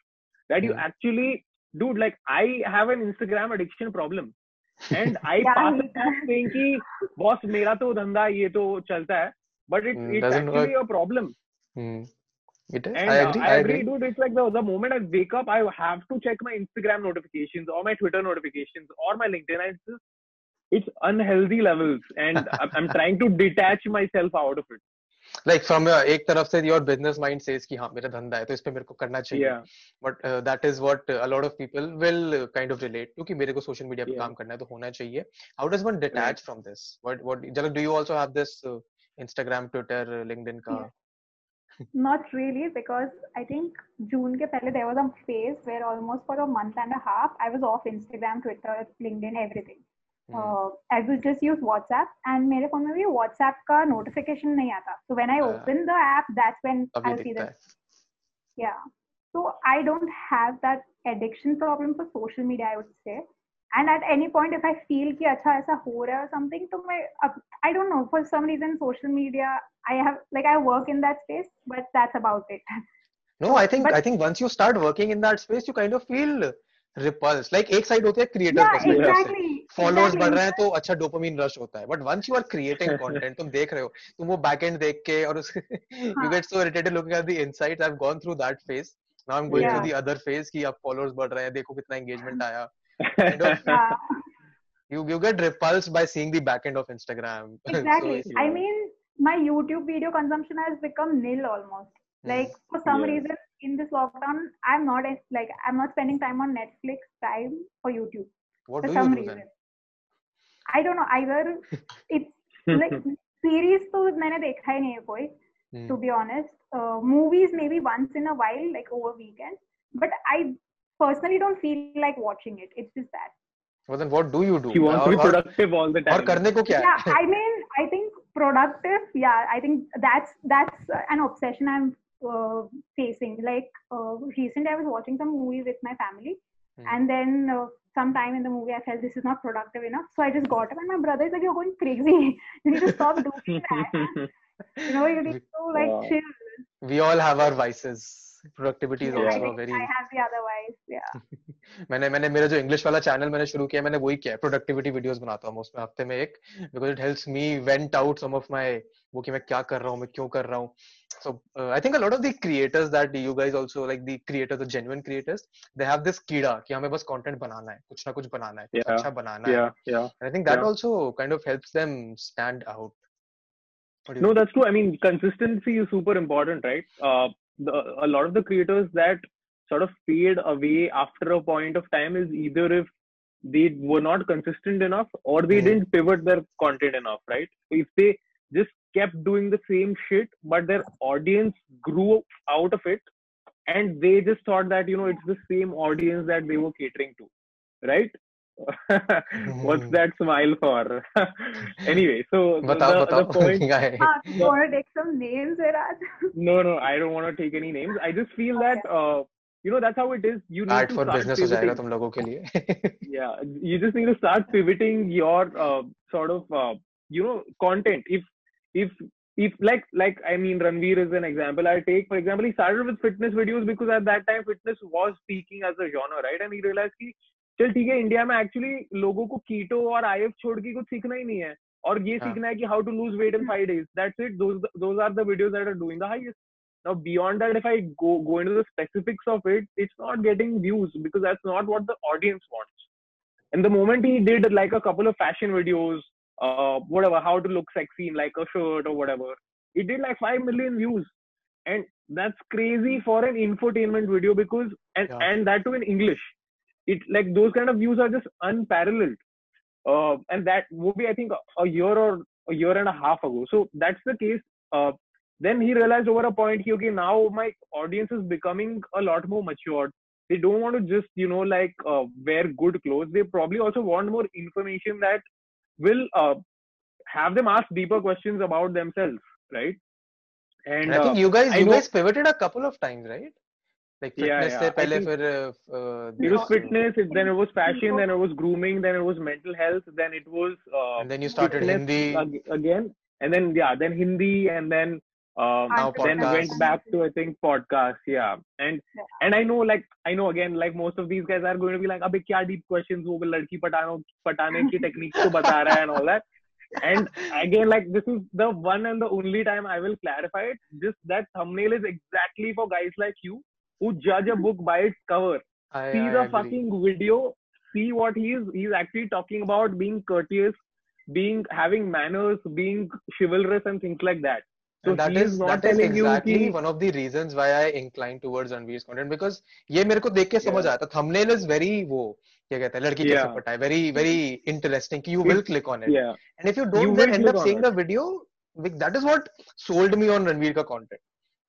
that you actually dude like i have an instagram addiction problem and i pass saying ki boss mera to dhanda ye to chalta hai but hmm, it's, it's actually work. a problem. Hmm. It is. and I uh, agree. I, I agree, agree. dude. It's like the, the moment I wake up, I have to check my Instagram notifications or my Twitter notifications or my LinkedIn. And it's just, it's unhealthy levels, and I'm, I'm trying to detach myself out of it. Like from your एक तरफ से your business mind says कि हाँ मेरा धंधा है तो इस पे मेरे को करना चाहिए. Yeah, But uh, that is what uh, a lot of people will uh, kind of relate to कि मेरे को social media पे Yeah. काम करना है तो होना चाहिए. How does one detach from this? What what Jalak, do you also have this uh, Instagram, Twitter, uh, LinkedIn का? Not really, because I think June के पहले there was a phase where almost for a month and a half I was off Instagram, Twitter, LinkedIn, everything. Hmm. Uh, I would just use WhatsApp and मेरे phone में भी WhatsApp का notification नहीं आता. So when I हाँ. open the app, that's when तभी I'll see दिखता the है. yeah. So I don't have that addiction problem for social media, I would say. And at any point if I feel कि अच्छा ऐसा हो रहा है समथिंग तो मैं I don't know for some reason social media I have like I work in that space but that's about it no I think I think once you start working in that space you kind of feel ripples like एक साइड होती है creator perspective followers बढ़ रहे हैं तो अच्छा dopamine rush होता है। But once you are creating content तुम देख रहे हो तुम वो बैक एंड देख के और you get so irritated looking at the insights I have gone through that phase now I am going through the other phase कि अब फॉलोअर्स बढ़ रहे हैं देखो कितना एंगेजमेंट आया। Yeah, you you get repulsed by seeing the back end of instagram So exactly. it's- I mean, my YouTube video consumption has become nil almost. Like for some Yeah. reason in this lockdown, I'm not like I'm not spending time on Netflix time or YouTube. what for do you some do reason. then I don't know either. It's like series तो मैंने देखा ही नहीं है कोई. Hmm. To be honest, uh, movies maybe once in a while, like over weekend. But I personally don't feel like watching it. It's just that. Well, then what do you do? You want to be productive all the time. Or karne ko kya yeah, I mean, I think productive. Yeah, I think that's that's an obsession I'm uh, facing. Like uh, recently, I was watching some movie with my family, mm. and then uh, sometime in the movie, I felt this is not productive enough. So I just got up, and my brother is like, "You're going crazy. you need to stop doing that. you know, you need to like chill." We all have our vices. productivity is yeah, also very I have the otherwise yeah मैंने मैंने मेरा जो English वाला channel मैंने शुरू किया मैंने वही किया प्रोडक्टिविटी वीडियोस बनाता हूँ उसमें हफ़्ते में एक because it helps me vent out some of my वो कि मैं क्या कर रहा हूँ मैं क्यों कर रहा हूँ so uh, i think a lot of the creators that you guys also like the creators the genuine creators they have this kida ki hame bas content banana hai kuch na kuch banana hai kuch yeah, acha banana yeah, hai yeah and i think that yeah. also kind of helps them stand out no think? that's true i mean consistency is super important right uh, the, a lot of the creators that sort of fade away after a point of time is either if they were not consistent enough or they Mhm. didn't pivot their content enough, right? If they just kept doing the same shit, but their audience grew out of it, and they just thought that you know it's the same audience that they were catering to, right? what's mm-hmm. that smile for? Anyway so batao, the, batao. the point ah, to take some names no no i don't want to take any names. I just feel okay. that uh, you know that's how it is. You need Art to for start business pivoting. Tum logo ke liye. yeah you just need to start pivoting your uh, sort of uh, you know content. If if if like like I mean Ranveer is an example I take. For example he started with fitness videos because at that time fitness was peaking as a genre right? And he realized he चल ठीक है India में actually लोगों को कीटो और if छोड़ के कुछ सीखना ही नहीं है और ये हाँ. सीखना है कि how to lose weight in five days that's it those those are the videos that are doing the highest now beyond that if i go go into the specifics of it it's not getting views because that's not what the audience wants and the moment he did like a couple of fashion videos uh, whatever, how to look sexy in like a shirt or whatever. It did like five million views, and that's crazy for an infotainment video because and Yeah. and that too in English. It like those kind of views are just unparalleled. Uh, and that movie, I think, a year or a year and a half ago. So that's the case. Uh, then he realized over a point, he, okay, now my audience is becoming a lot more matured. They don't want to just, you know, like uh, wear good clothes. They probably also want more information that will uh, have them ask deeper questions about themselves, right? And, And I think uh, you guys I you know- guys pivoted a couple of times, right? Like Yeah, fitness yeah. पहले think फिर uh, uh, it was fitness, it, then it was fashion, then it was grooming, then it was mental health, then it was uh, and then you started Hindi. again, and then yeah, then Hindi, and then um, Now then podcast. went back to I think podcast, yeah, and Yeah. and I know like I know again like most of these guys are going to be like अबे क्या deep questions वो लड़की पटानो पटाने की techniques को बता रहा है and all that. And again, like this is the one and the only time I will clarify it. Just that thumbnail is exactly for guys like you who judge a book by its cover I, see I the agree. fucking video see what he's he's actually talking about being courteous being having manners being chivalrous and things like that so and that he is is not that is telling exactly you ki, one of the reasons why I incline towards Ranveer's content because ये मेरे को देख के समझ Yeah. आया था thumbnail is very वो क्या कहते हैं लड़की कैसे Yeah. पटाए very very interesting कि you will It- click on it yeah and if you You don't then will end click up on seeing it. the video like, that is what sold me on Ranveer का content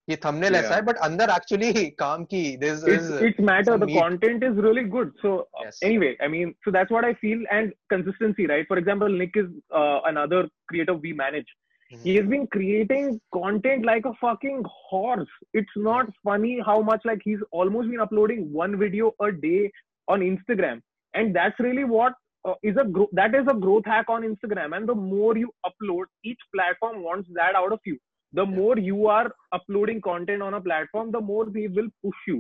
ये thumbnail ऐसा Yeah. है but अंदर actually काम की there's it's, is it's matter some the meat. content is really good so uh, Yes. anyway i mean so that's what i feel and consistency right for example nick is uh, another creator we manage Mhm. he has been creating content like a fucking horse it's not funny how much like he's almost been uploading one video a day on instagram and that's really what uh, is a gro- that is a growth hack on instagram and the more you upload each platform wants that out of you the more you are uploading content on a platform the more they will push you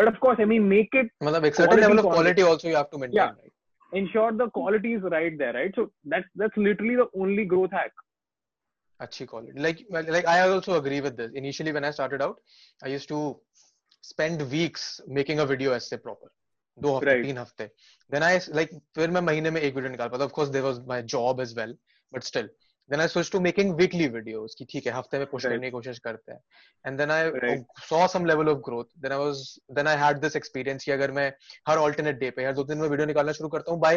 but of course i mean make it मतलब एक certain quality level of content. quality also you have to maintain Yeah. right ensure the quality is right there right so that's that's literally the only growth hack अच्छी quality like well, like I also agree with this initially when I started out I used to spend weeks making a video essay proper दो हफ्ते Right. तीन हफ्ते then I like फिर मैं महीने में एक वीडियो निकाल पाता of course there was my job as well but still then I switched to making weekly videos कि ठीक है हफ़्ते में Right. करने की कोशिश करते हैं and then I Right. saw some level of growth then I was then I had this experience कि अगर मैं हर alternate day पे हर दो दिन में वीडियो निकालना शुरू करता हूँ by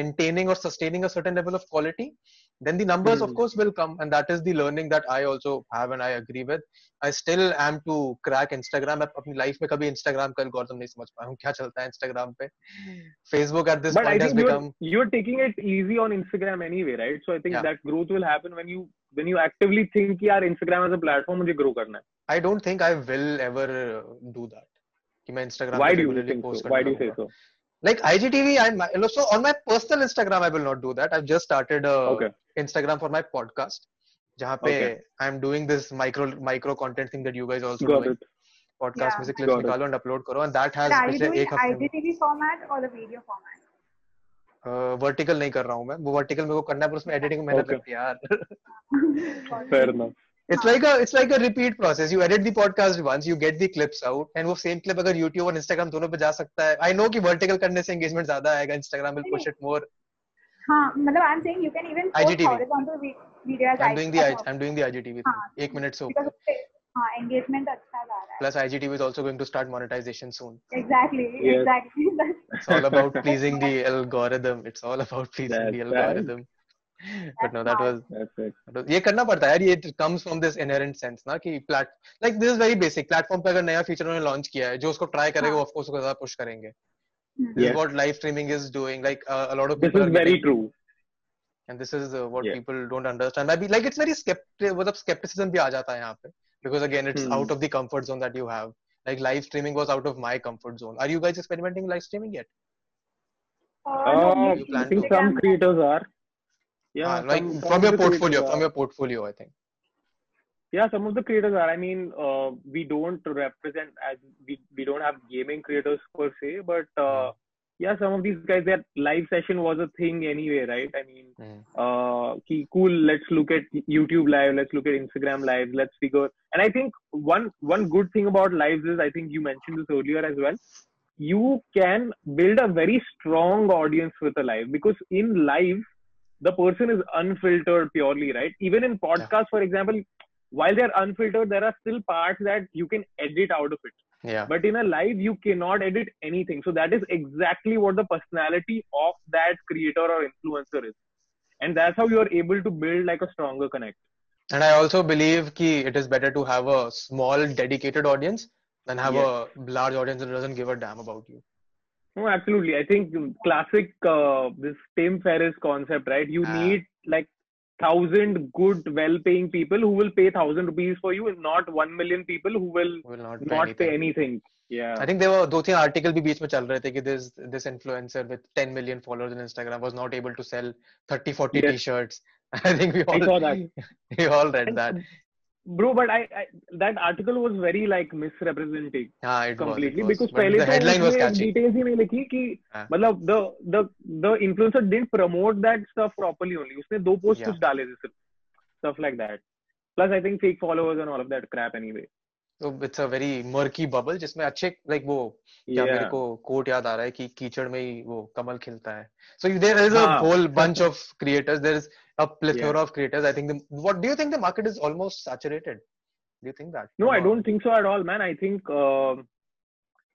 maintaining or sustaining a certain level of quality then the numbers of Hmm. course will come and that is the learning that i also have and i agree with i still am to crack instagram मैं अपनी life में कभी instagram का algorithm नहीं समझ पाया हूँ क्या चलता है instagram पे facebook at this but point has think you're, become you're taking it easy on instagram anyway right so i think Yeah. that growth will happen when you when you actively think यार instagram as a platform मुझे grow करना है i don't think i will ever uh, do that कि मैं instagram why do you think post so why do you say so like igtv i'm so on my personal instagram i will not do that i've just started a okay instagram for my podcast जहाँ पे Okay. i'm doing this micro micro content thing that you guys also got doing it podcast Yeah. में से clips निकालो and upload करो and that has पिछले एक हफ़्ते में IGTV format or the video format? Vertical नहीं कर रहा हूँ मैं। वो वर्टिकल मेरे को करना है पर उसमें एडिटिंग मेहनत लगती है यार। फेयर ना it's like a it's like a repeat process you edit the podcast once you get the clips out and वो सेम क्लिप अगर YouTube और Instagram दोनों पे जा सकता है। आई नो कि वर्टिकल करने से एंगेजमेंट ज़्यादा आएगा Instagram will push it more हाँ मतलब I'm saying you can even IGTV I'm doing the I 1 minute so हाँ engagement अच्छा जा रहा है plus IGTV is also going to start monetization soon exactly Yes. exactly it's all about pleasing the algorithm it's all about pleasing the That's right. algorithm but no that was that's it तो ये करना पड़ता है यार ये comes from this inherent sense ना कि plate like this is very basic platform पे अगर नया फीचर उन्होंने लॉन्च किया है जो उसको ट्राई करेगा वो हाँ. ऑफ़ कोर्स उसको ज़्यादा पुश करेंगे Hmm. this Yes. is what live streaming is doing like uh, a lot of this people is very getting, true and this is uh, what Yeah. people don't understand maybe like it's very skeptic मतलब skepticism भी आ जाता है यहाँ पे because again it's Hmm. out of the comfort zone that you have. Like live streaming was out of my comfort zone. Are you guys experimenting live streaming yet? Uh, uh, no, you maybe plan I think to- some creators are. Yeah Ah, like some, some from of your portfolio from your portfolio I think. Yeah some of the creators are. I mean uh, we don't represent as we, we don't have gaming creators per se but uh, yeah some of these guys their live session was a thing anyway right i mean Hmm. uh cool let's look at youtube live let's look at instagram live let's figure and i think one one good thing about lives is i think you mentioned this earlier as well you can build a very strong audience with a live because in live the person is unfiltered purely, right? Even in podcasts, for example, while they're unfiltered, there are still parts that you can edit out of it. Yeah. But in a live, you cannot edit anything. So that is exactly what the personality of that creator or influencer is. And that's how you are able to build like a stronger connect. And I also believe ki it is better to have a small dedicated audience than have Yes. a large audience that doesn't give a damn about you. No, absolutely. I think classic uh, this Tim Ferriss concept, right? You Ah. need like thousand good, well-paying people who will pay thousand rupees for you, and not one million people who will Will not pay not anything. pay anything. Yeah. I think there were दो तीन article भी बीच में चल रहे थे कि this this influencer with 10 million followers on Instagram was not able to sell 30 40 Yes. t-shirts. I think we I all saw that. we all read And, that. Bro, but I, I that article was very like misrepresenting हाँ, it completely was, it was. because But the तो headline was catchy. details ही नहीं लिखी कि हाँ. मतलब the the the influencer didn't promote that stuff properly only उसने दो posts Yeah. कुछ डाले थे सिर्फ़ stuff like that plus I think fake followers and all of that crap anyway So it's a very murky bubble जिसमें अच्छे like वो क्या मेरे को कोट याद आ रहा है कि कीचड़ में ही वो कमल खिलता है so there is a हाँ. whole bunch of creators there is a plethora of creators i think the, what do you think the market is almost saturated do you think that no I don't think so at all man I think um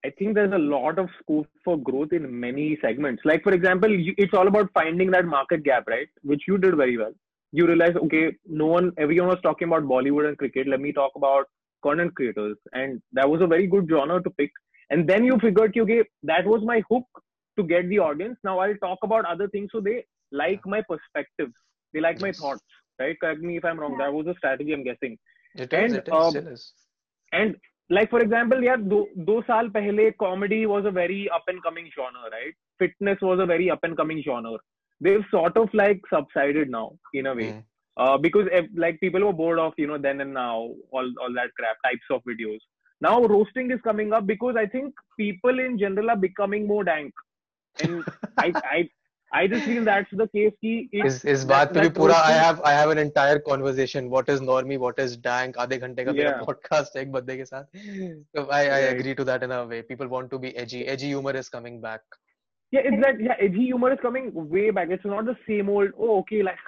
I think there's a lot of scope for growth in many segments. Like, for example, you, it's all about finding that market gap, right? Which you did very well. You realize, okay, no one, everyone was talking about Bollywood and cricket. Let me talk about content creators. And that was a very good genre to pick. And then you figured, okay, that was my hook to get the audience. Now I'll talk about other things so they like my perspectives. They like yes. my thoughts, right? Correct me if I'm wrong. That was a strategy I'm guessing. It and, is, um, is. And like for example, yeah, do do saal pehle comedy was a very up and coming genre, right? Fitness was a very up and coming genre. They've sort of like subsided now in a way. Mm. Uh, because if, like people were bored of you know then and now all all that crap types of videos. Now roasting is coming up because I think people in general are becoming more dank, and I I I just feel that's the case. Ki it, इस इस that- बात पे भी that पूरा I roasting- have I have an entire conversation what is normie what is dank आधे घंटे का मेरा Yeah. podcast है एक बंदे के साथ so I I Right. agree to that in a way people want to be edgy edgy humor is coming back Yeah, it's that yeah, edgy humor is coming way back. It's not the same old, oh okay, like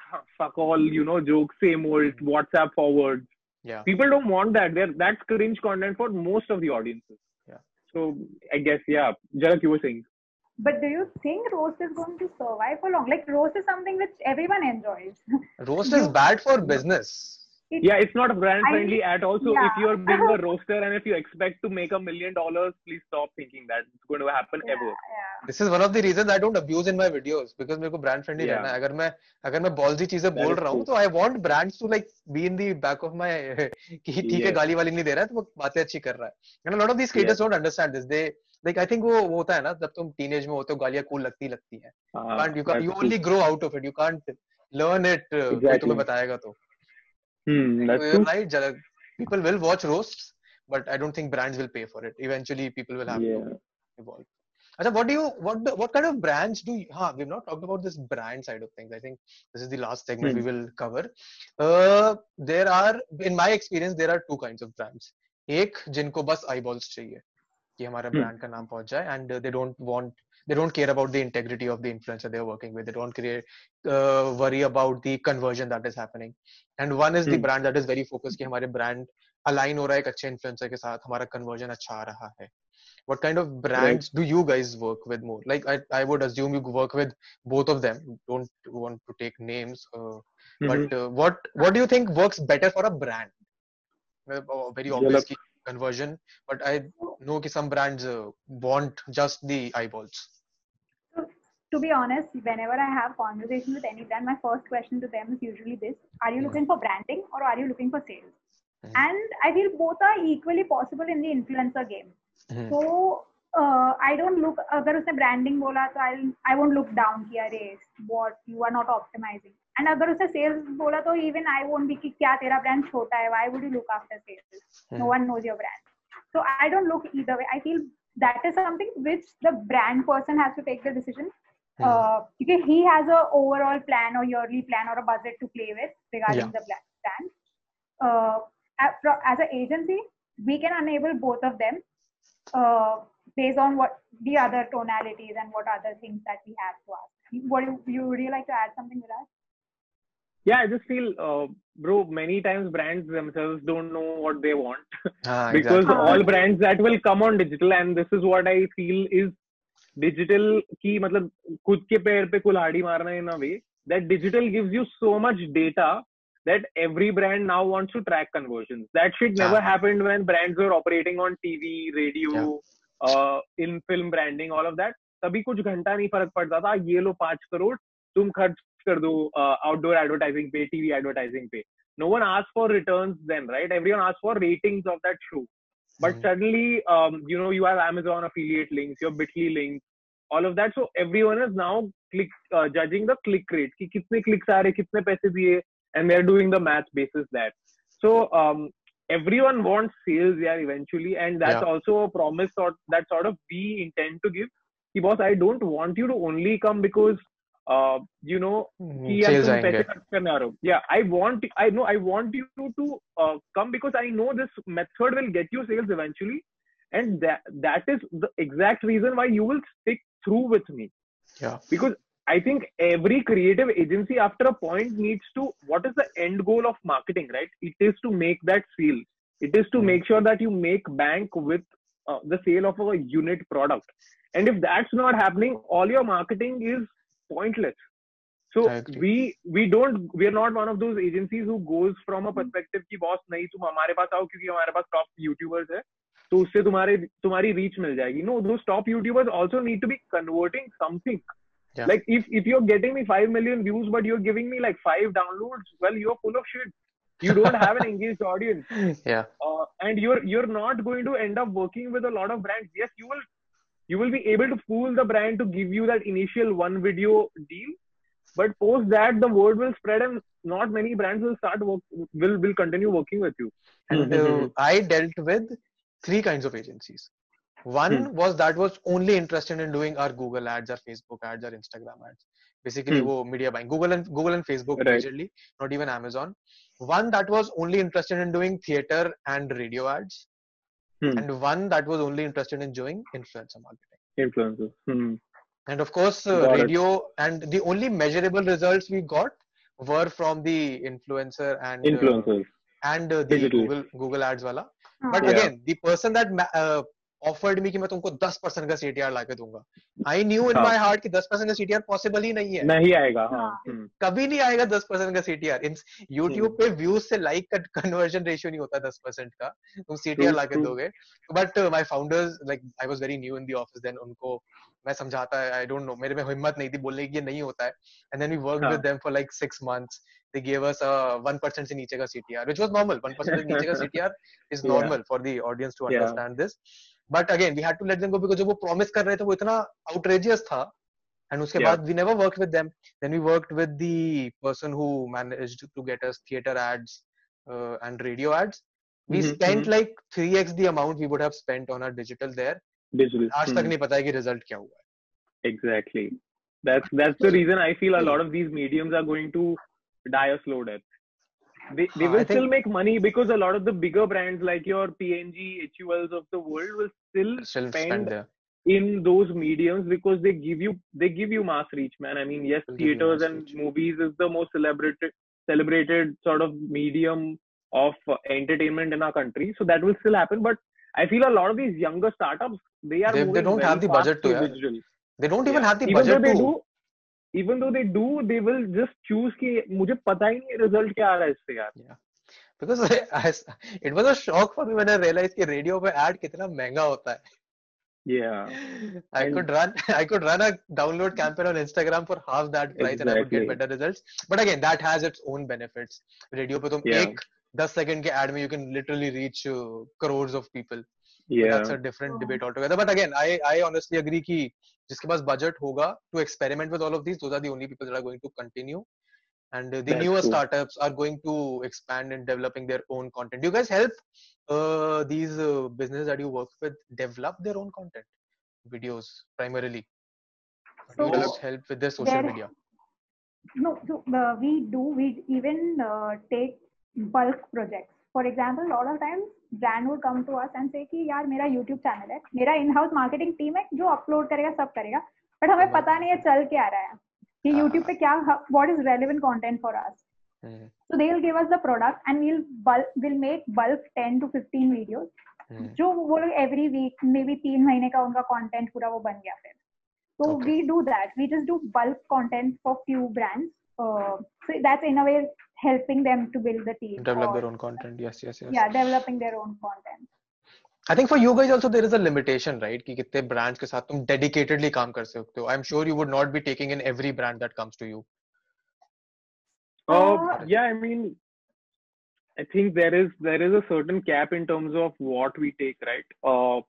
fuck all, you know, jokes, same old WhatsApp forward. yeah People don't want that. They're that's cringe content for most of the audiences. Yeah. So I guess yeah, Jarak, you were saying. But do you think roast is going to survive for long? Like roast is something which everyone enjoys. roast is bad for business It- Yeah, it's not brand I- friendly at all. So if yeah. you're being a roaster and if you expect to make a million dollars, please stop thinking that it's going to happen yeah, ever. yeah. this is one of the reasons I don't abuse in my videos because मेरे को brand friendly Yeah. रहना है अगर मैं अगर मैं ballsy चीजें That बोल is रहा हूँ true. तो I want brands to like be in the back of my कि ठीक है Yes. गाली वाली नहीं दे रहा है तो वो बातें अच्छी कर रहा है and a lot of these creators Yes. don't understand this they like I think वो वो होता है ना जब तुम टीनेज में होते हो गालियाँ कूल लगती लगती है। Can't you you only grow out of it you can't learn it तुम्हें बताएगा तो। हम्म right people will watch roast but I don't think brands will pay for it eventually people will have to evolve अच्छा what do you what what kind of brands do हाँ we have not talked about this brand side of things I think this is the last segment we will cover there are in my experience there are two kinds of brands एक जिनको बस eyeballs चाहिए। कि हमारा Hmm. brand का नाम पहुँच जाए and uh, they don't want they don't care about the integrity of the influencer they're working with they don't create uh, worry about the conversion that is happening and one is the Hmm. brand that is very focused कि हमारे brand align हो रहा है एक अच्छे influencer के साथ हमारा conversion अच्छा आ रहा है what kind of brands right. do you guys work with more like i, I would assume you work with both of them don't want to take names uh, Mhm. but uh, what what do you think works better for a brand uh, very obvious conversion but i know ki some brands uh, want just the eyeballs So, to be honest, whenever I have conversation with any brand, my first question to them is usually this: Are you Hmm. looking for branding or are you looking for sales? Mhm. And I feel both are equally possible in the influencer game. Mhm. So uh, I don't look. अगर उसने branding बोला तो I I won't look down कि अरे what you are not optimizing. And अगर उसने sales बोला तो even I won't be कि क्या तेरा brand छोटा है. Why would you look after sales? No Mhm. one knows your brand. So I don't look either way. I feel that is something which the brand person has to take the decision. Mhm. Uh, because he has a overall plan or yearly plan or a budget to play with regarding Yeah. the bla- brand. Uh, as, fro- as an agency, we can enable both of them uh, based on what the other tonalities and what other things that we have to ask. What do you, you would you like to add something to that? yeah i just feel uh, bro many times brands themselves don't know what they want Ah, because exactly. all brands that will come on digital and this is what i feel is digital की मतलब खुद के पैर पे कुल्हाड़ी मारना in a way that digital gives you so much data that every brand now wants to track conversions that shit never Yeah. happened when brands were operating on tv radio uh, in film branding all of that तभी कुछ घंटा नहीं फर्क पड़ता था ये लो पांच करोड़ तुम खर्च कर दो आउटडोर एडवर्टाइजिंग पे टीवी एडवर्टाइजिंग पे no one asked for returns then right everyone asked for ratings of that show but Mhm. suddenly um, you know you have amazon affiliate links your bitly links all of that so everyone is now click uh, judging the click rate कि कितने clicks आ रहे कितने पैसे दिए and they're doing the math basis that so um, everyone wants sales yeah eventually and that's Yeah. also a promise sort that sort of we intend to give कि boss I don't want you to only come because uh, you know हम्म, कि यार sales तुम पैसे आएंगे खर्च करने आ रहे हो yeah i want i know i want you to, to uh, come because i know this method will get you sales eventually and that that is the exact reason why you will stick through with me Yeah. because i think every creative agency after a point needs to what is the end goal of marketing right it is to make that sale it is to Hmm. make sure that you make bank with uh, the sale of a unit product and if that's not happening all your marketing is pointless so I agree. we we don't we are not one of those agencies who goes from a perspective कि boss नहीं तुम हमारे पास आओ क्योंकि हमारे पास top YouTubers है तो उससे तुम्हारे तुम्हारी reach मिल जाएगी no those top YouTubers also need to be converting something Yeah. like if if you're getting me 5 million views but you're giving me like 5 downloads well you're full of shit you don't have an engaged audience Yeah. uh, and you're you're not going to end up working with a lot of brands yes you will you will be able to fool the brand to give you that initial one video deal but post that the word will spread and not many brands will start work will will continue working with you And uh, I dealt with three kinds of agencies. One Hmm. was that was only interested in doing our Google ads, our Facebook ads, our Instagram ads. Basically, Hmm. wo media buying. Google and Google and Facebook Right. majorly, not even Amazon. One that was only interested in doing theater and radio ads, hmm. and one that was only interested in doing influencer marketing. Influencer. Hmm. And of course, uh, radio it. and the only measurable results we got were from the influencer and uh, influencers uh, and uh, the Digital. Google Google Ads wala. But yeah. again, the person that ma- uh, offered me कि मैं तुमको 10 percent का CTR लाके दूँगा I knew in. My heart कि 10 percent का CTR possible ही नहीं है नहीं आएगा हाँ हाँ. hmm. कभी नहीं आएगा 10 परसेंट का सीटीआर इन यूट्यूब पे व्यूज़ से लाइक का कन्वर्जन रेशियो नहीं होता 10 परसेंट का तुम सीटीआर True, लाके दोगे but my founders like I was very new in the office then उनको मैं समझाता है आई डोंट नो मेरे में हिम्मत नहीं थी बोलने की ये नहीं होता है and then we work. With them for like 6 months they gave us a 1% से नीचे का CTR which was normal 1% से नीचे का CTR is Yeah. normal for the audience to Yeah. this but again we had to let them go because जो वो promise कर रहे थे वो इतना outrageous था and उसके Yeah. बाद we never worked with them then we worked with the person who managed to get us theater ads uh, and radio ads we Mhm, spent mhm. like 3x the amount we would have spent on our digital there digital आज hmm. तक नहीं पता है कि result क्या हुआ है exactly that's that's the reason i feel a lot of these mediums are going to die a slow death they, they will I still make money because a lot of the bigger brands like your png huls of the world will still still spend, spend there in those mediums because they give you they give you mass reach man i mean yes theaters and reach. movies is the most celebrated celebrated sort of medium of uh, entertainment in our country so that will still happen but i feel a lot of these younger startups they are They- they don't have the budget to, digital they don't even Yeah. have the even budget to do even though they do they will just choose कि मुझे पता ही नहीं result क्या आ रहा है इससे यार because I, it was a shock for me when I realized कि रेडियो पे ad कितना महँगा होता है yeah I And- could run I could run a download campaign on Instagram for half that price exactly. and I would get better results but again that has its own benefits radio पे तुम Yeah. एक 10 second के ad में you can literally reach uh, crores of people But yeah. that's a different debate altogether. But again i i honestly agree ki jiske paas budget hoga to experiment with all of these those are the only people that are going to continue. And the that's newer startups are going to expand and developing their own content. Do you guys help uh, these uh, businesses that you work with develop their own content? Videos primarily. So, you just help with their social there, media? No so, uh, we do we even uh, take bulk projects. For example a lot of times brand would come to us and say कि यार मेरा YouTube channel है मेरा in house marketing team है जो upload करेगा सब करेगा बट हमें पता नहीं है चल के आ रहा है। कि हाँ। यूट्यूब पे क्या what is relevant content for us so they give us the product and will will make bulk ten to fifteen video जो वो लोग एवरी वीक मे बी तीन महीने का उनका कॉन्टेंट पूरा वो बन गया फिर। तो we do that we just do bulk content for few brands Uh, so that's in a way helping them to build the team. Develop or- their own content. Yes, yes, yes. Yeah, developing their own content. I think for you guys also there is a limitation, right? कि कितने brands के साथ तुम dedicatedly काम कर सकते हो. I'm sure you would not be taking in every brand that comes to you. Uh, Uh, yeah, I mean, I think there is there is a certain cap in terms of what we take, right? Uh,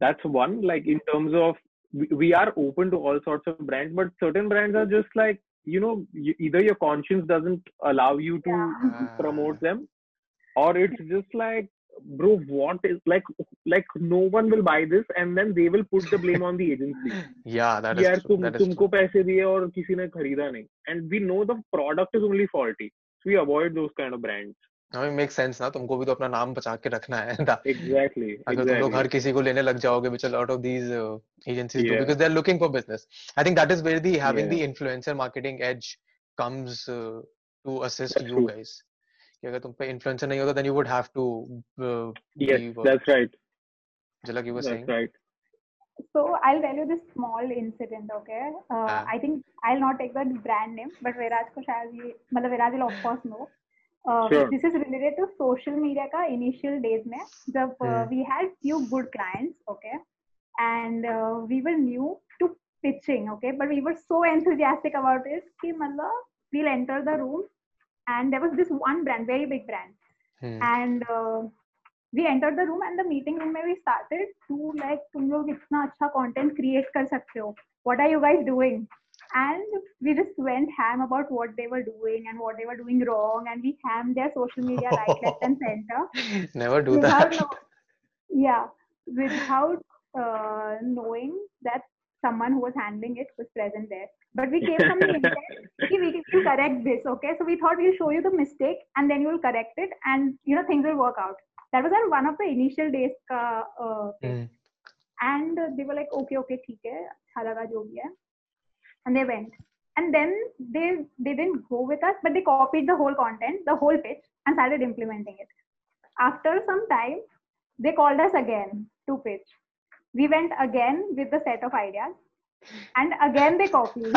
that's one. Like in terms of we, we are open to all sorts of brands, but certain brands are just like you know you, either your conscience doesn't allow you to yeah. promote them or it's just like bro what is like like no one will buy this and then they will put the blame on the agency. Yeah that is diye aur kisi ne nahi. And we know the product is only faulty. So we avoid those kind of brands. हमें make sense ना तुमको भी तो अपना नाम बचा के रखना है एग्जैक्टली exactly, अगर exactly. तुम लोग हर किसी को लेने लग जाओगे which lot of these agencies do because they are looking for business I think that is where the having the influencer marketing edge comes to assist you guys कि अगर तुम पे इन्फ्लुएंसर नहीं होता then you would have to yes that's right just like you were That's saying right so i'll tell you this small incident okay uh, ah. i think i'll not take the brand name but viraj ko shayad ye matlab viraj will of course know this is related to social media का initial days में जब we had few good clients okay and we were new to pitching okay but we were so enthusiastic about it कि मतलब we'll enter the room and there was this one brand very big brand and we enter the room and the meeting room में we started to like तुम लोग इतना अच्छा content create कर सकते हो. What are you guys doing and we just went ham about what they were doing and what they were doing wrong and we hammed their social media right left and center Never do without that. know, yeah without uh, knowing that someone who was handling it was present there but we came from the intent "Okay, we will correct this okay so we thought we'll show you the mistake and then you will correct it and you know things will work out that was our one of the initial days ka, uh, Hmm. and they were like okay okay ठीक है अच्छा लगा जो भी है and they went and then they they didn't go with us but they copied the whole content the whole pitch and started implementing it. After some time they called us again to pitch. We went again with the set of ideas and again they copied.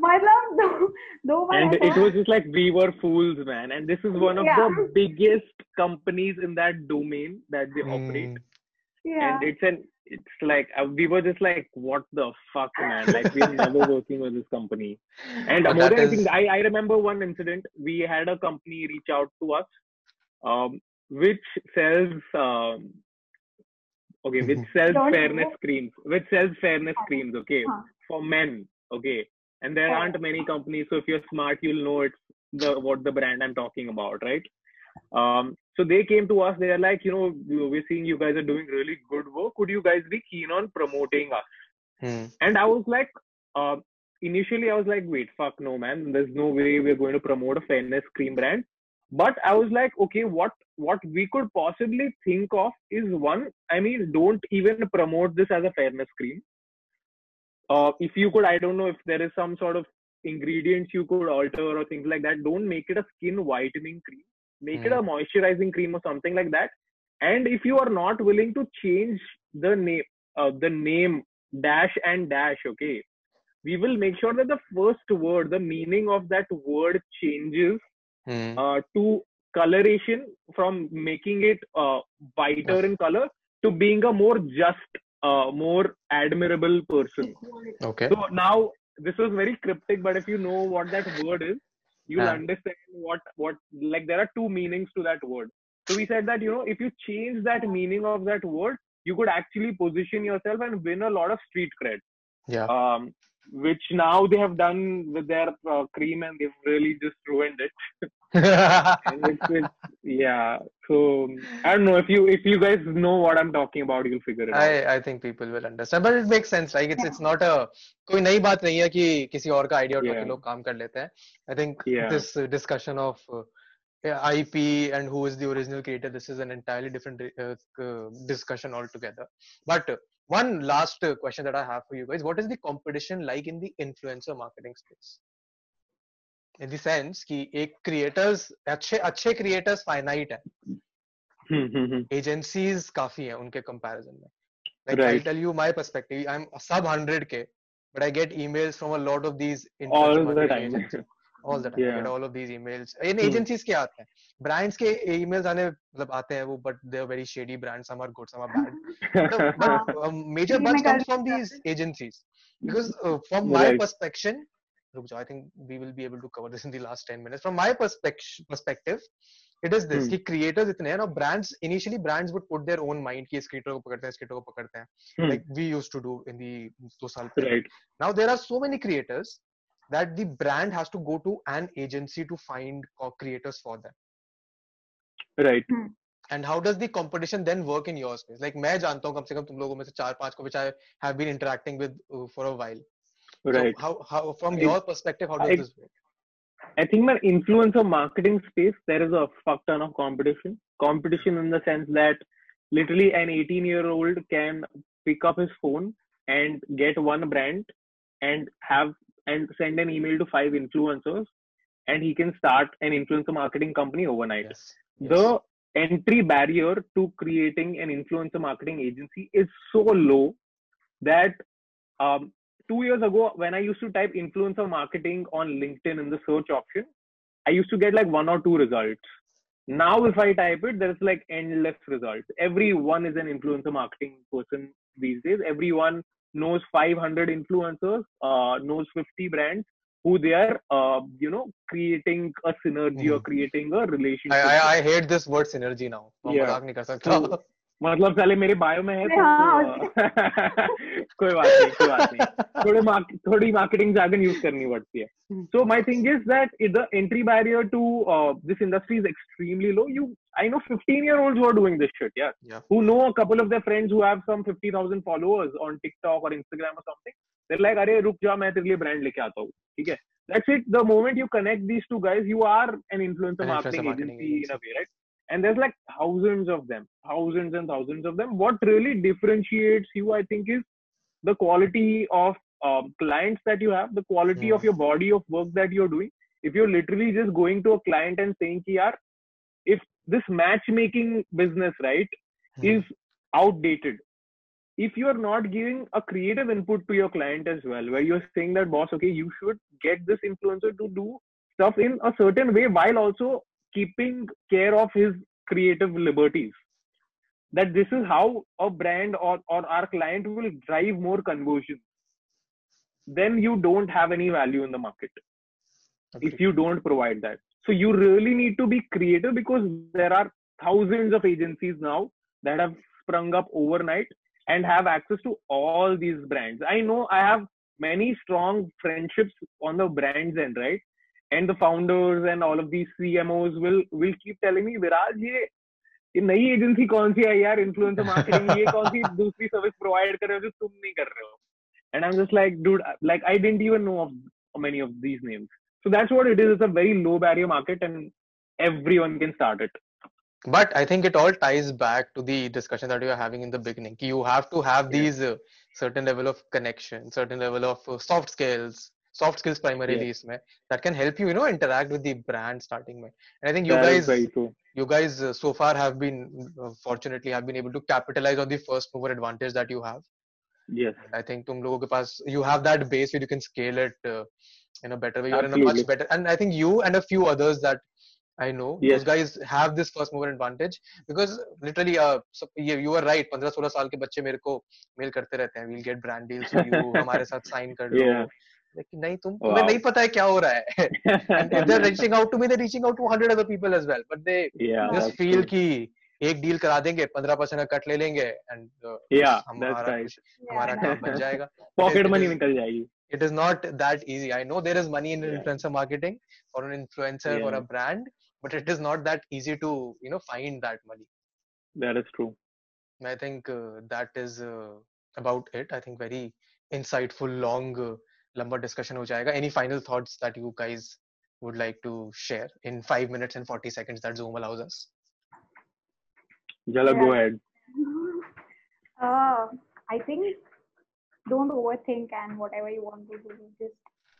Matlab, though, though and it was just like we were fools man. And this is one of yeah. the biggest companies in that domain that they mm. operate hmm yeah. and it's an it's like uh, we were just like what the fuck man? Like we're never working with this company. And But more that than is- anything I, I remember one incident. We had a company reach out to us um, which sells um, okay which sells Don't fairness know. creams which sells fairness creams okay Huh. for men okay. And there aren't many companies so if you're smart you'll know it's the what the brand i'm talking about right um so they came to us they are like you know we- we're seeing you guys are doing really good work. Could you guys be keen on promoting us? Hmm. and i was like uh, initially i was like wait fuck no man. There's no way we're going to promote a fairness cream brand. But i was like okay what what we could possibly think of is one i mean don't even promote this as a fairness cream. Uh, if you could i don't know if there is some sort of ingredients you could alter or things like that don't make it a skin whitening cream make it a moisturizing cream or something like that and if you are not willing to change the name uh, the name dash and dash okay we will make sure that the first word the meaning of that word changes Hmm. uh, to coloration from making it uh, whiter in color to being a more just uh, more admirable person Okay. so now this was very cryptic, but if you know what that word is, you'll Yeah. understand what what like there are two meanings to that word. So we said that you know if you change that meaning of that word, you could actually position yourself and win a lot of street cred. Yeah. Um, which now they have done with their uh, cream and they've really just ruined it. And it's, it's, yeah. So I don't know if you if you guys know what I'm talking about, you'll figure it out. I I think people will understand, but it makes sense. Like it's it's not a कोई नई बात नहीं है कि किसी और का idea उठा के Yeah. लोग काम कर लेते हैं. I think Yeah. this uh, discussion of uh, yeah, IP and who is the original creator, this is an entirely different uh, uh, discussion altogether. But uh, one last uh, question that I have for you guys: What is the competition like in the influencer marketing space? In the sense कि एक creators अच्छे अच्छे creators finite है Hmm, hmm, hmm. agencies काफ़ी हैं उनके comparison में you my perspective I'm sub 100k but I get emails from a lot of these all influencer the marketing time agencies. all the time I Yeah. get all of these emails in Hmm. agencies के आते हैं brands के emails आने मतलब आते हैं वो but they are very shady brands some are good some are bad but, but um, major ये buzz मैं comes कर from सकती these agencies because uh, from my Right. perspective रुक जाओ, I think we will be able to cover this in the last 10 minutes from my perspective perspective it is this Hmm. कि creators इतने हैं ना brands initially brands would put their own mind कि इस creator को पकड़ते हैं इस creator को पकड़ते हैं Hmm. like we used to do in the दो साल पहले right now there are so many creators that the brand has to go to an agency to find co- creators for them right and how does the competition then work in your space like मैं जानता हूँ कम से कम तुम लोगों में से चार पांच को which I have been interacting with uh, for a while right so how how from I- your perspective how does I- this work I think my influencer marketing space, there is a fuck ton of competition. Competition in the sense that literally an 18 year old can pick up his phone and get one brand and have and send an email to five influencers and he can start an influencer marketing company overnight. yes The entry barrier to creating an influencer marketing agency is so low that um, two years ago, when I used to type influencer marketing on LinkedIn in the search option, I used to get like one or two results. Now, if I type it, there's like endless results. Everyone is an influencer marketing person these days. Everyone knows 500 influencers, uh, knows 50 brands who they are, uh, you know, creating a synergy mm. or hmm. creating a relationship. I, I, I, hate this word synergy now. Yeah. So, मतलब पहले मेरे bio में है तो, हाँ, कोई बात नहीं कोई बात नहीं। थोड़े मार्क, थोड़ी मार्केटिंग जागन यूज़ करनी पड़ती है। So my thing is that is the entry barrier to this industry is extremely low you I know fifteen year old are doing this shit यार who know a couple of the friends who have some thousand followers on TikTok और Instagram और something like अरे रुक जा मैं तेरे लिए brand लेके आता हूँ। ठीक है? That's it the moment you connect these two guys you are an influencer marketing agency in a way right and there's like thousands of them thousands and thousands of them what really differentiates you i think is the quality of um, clients that you have the quality Hmm. of your body of work that you're doing if you're literally just going to a client and saying ki, yaar, if this matchmaking business right Hmm. is outdated if you're not giving a creative input to your client as well where you're saying that boss okay you should get this influencer to do stuff in a certain way while also keeping care of his creative liberties that this is how a brand or, or our client will drive more conversion then you don't have any value in the market if you don't provide that. So you really need to be creative because there are thousands of agencies now that have sprung up overnight and have access to all these brands. I know I have many strong friendships on the brands end, right? And the founders and all of these CMOs will will keep telling me, Viraj, ये ये नई agency कौन सी है यार influencer marketing ये कौन सी दूसरी service provide कर रहे हो जो तुम नहीं कर रहे हो and i'm just like dude like i didn't even know of many of these names so that's what it is. It's a very low barrier market and everyone can start it. But I think it all ties back to the discussion that we were having in the beginning. ki You have to have Yeah. these uh, certain level of connection, certain level of uh, soft skills, soft skills primarily isme, that can help you, you know, interact with the brand starting में. And I think you That is guys, very true. you guys uh, so far have been, uh, fortunately, have been able to capitalize on the first mover advantage that you have. Yes. I think तुम लोगों के पास you have that base where you can scale it uh, in a better way. You're in a Absolutely. much better, and I think you and a few others that I know, Yes. those guys have this first mover advantage because literally, uh, so, you, you were right. 15-16 साल के बच्चे मेरे को mail करते रहते हैं. We'll get brand deals for you. हमारे साथ sign कर लो. Yeah. लेकिन नहीं तुम तुम्हें नहीं पता है क्या हो रहा है। And they are reaching out to me they reaching out to 100 other people as well but they just feel कि एक डील करा देंगे 15% का कट ले लेंगे एंड या हमारा हमारा काम बन जाएगा। पॉकेट मनी निकल जाएगी। It is not that easy I know there is money in influencer marketing for an influencer और a brand but it is not that easy to you know find that money that is true I think that is about it I think very insightful long lamba discussion ho jayega. Any final thoughts that you guys would like to share in five minutes and forty seconds that Zoom allows us? Jala, go ahead. Uh, I think don't overthink and whatever you want to do, just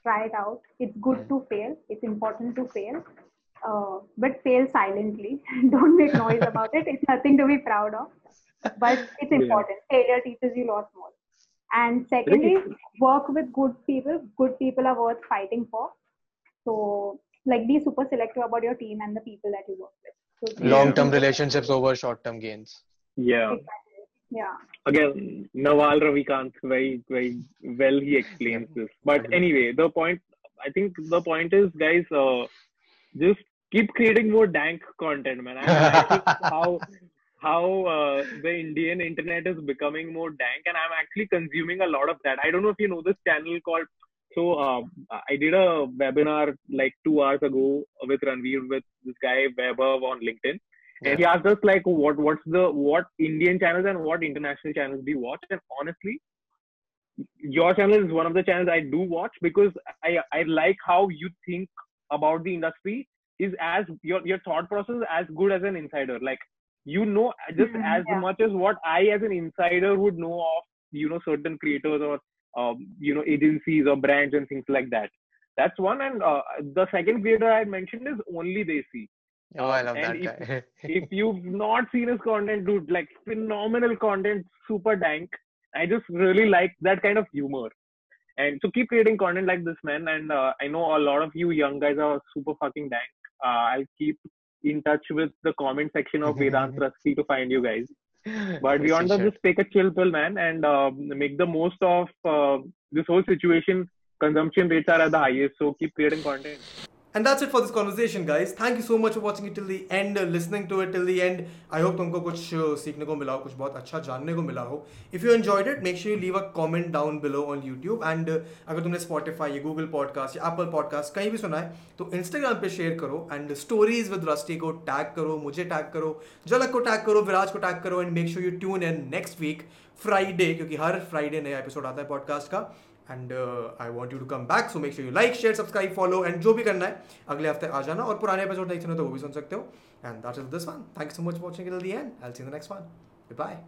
try it out. It's good Mm. to fail. It's important to fail. Uh, but fail silently. Don't make noise about it. It's nothing to be proud of. But it's Yeah. important. Failure teaches you lots more. And secondly, work with good people. Good people are worth fighting for. So, like, be super selective about your team and the people that you work with. So, Long term relationships over short term gains. Yeah. Exactly. Yeah. Again, Naval Ravikant, very, very well he explains this. But anyway, the point, I think the point is, guys, uh, just keep creating more dank content, man. I, I think how how uh, the Indian internet is becoming more dank, and I'm actually consuming a lot of that. I don't know if you know this channel called. So uh, I did a webinar like two hours ago with Ranveer with this guy Vaibhav on LinkedIn, and he asked us like, what what's the what Indian channels and what international channels do you watch? And honestly, your channel is one of the channels I do watch because I I like how you think about the industry is as your your thought process is as good as an insider. Like you know just Mhm, as yeah. much as what I as an insider would know of you know certain creators or um, you know agencies or brands and things like that. That's one. And uh, the second creator I mentioned is only Desi. Oh, I love And that guy. if you've not seen his content, dude, like phenomenal content, super dank. I just really like that kind of humor. And so keep creating content like this, man. And uh, I know a lot of you young guys are super fucking dank. Uh, I'll keep in touch with the comment section of Vedant Rusty to find you guys. But to Appreciate. just take a chill pill, man, and uh, make the most of uh, this whole situation. Consumption rates are at the highest, so keep creating content. And that's it for this conversation guys thank you so much for watching till the end listening to it till the end I hope तुमको कुछ uh, सीखने को मिला हो, कुछ बहुत अच्छा जानने को मिला हो. If you enjoyed it make sure you leave a comment down below on YouTube and अगर तुमने स्पॉटिफाई या गूगल पॉडकास्ट या एप्पल पॉडकास्ट कहीं भी सुना है तो इंस्टाग्राम पर शेयर करो एंड स्टोरीज विद रस्टी को टैग करो, मुझे टैग करो जलक को टैग करो विराज को टैग करो and make sure you tune in next week Friday क्योंकि हर फ्राइडे नया एपिसोड आता है पॉडकास्ट का. And I want you to come back so make sure you like share subscribe follow and जो भी करना है, अगले हफ़्ते आ जाना और पुराने एपिसोड नहीं सुने तो वो भी सुन सकते हो। And that is this one thank you so much watching till end I see the next one bye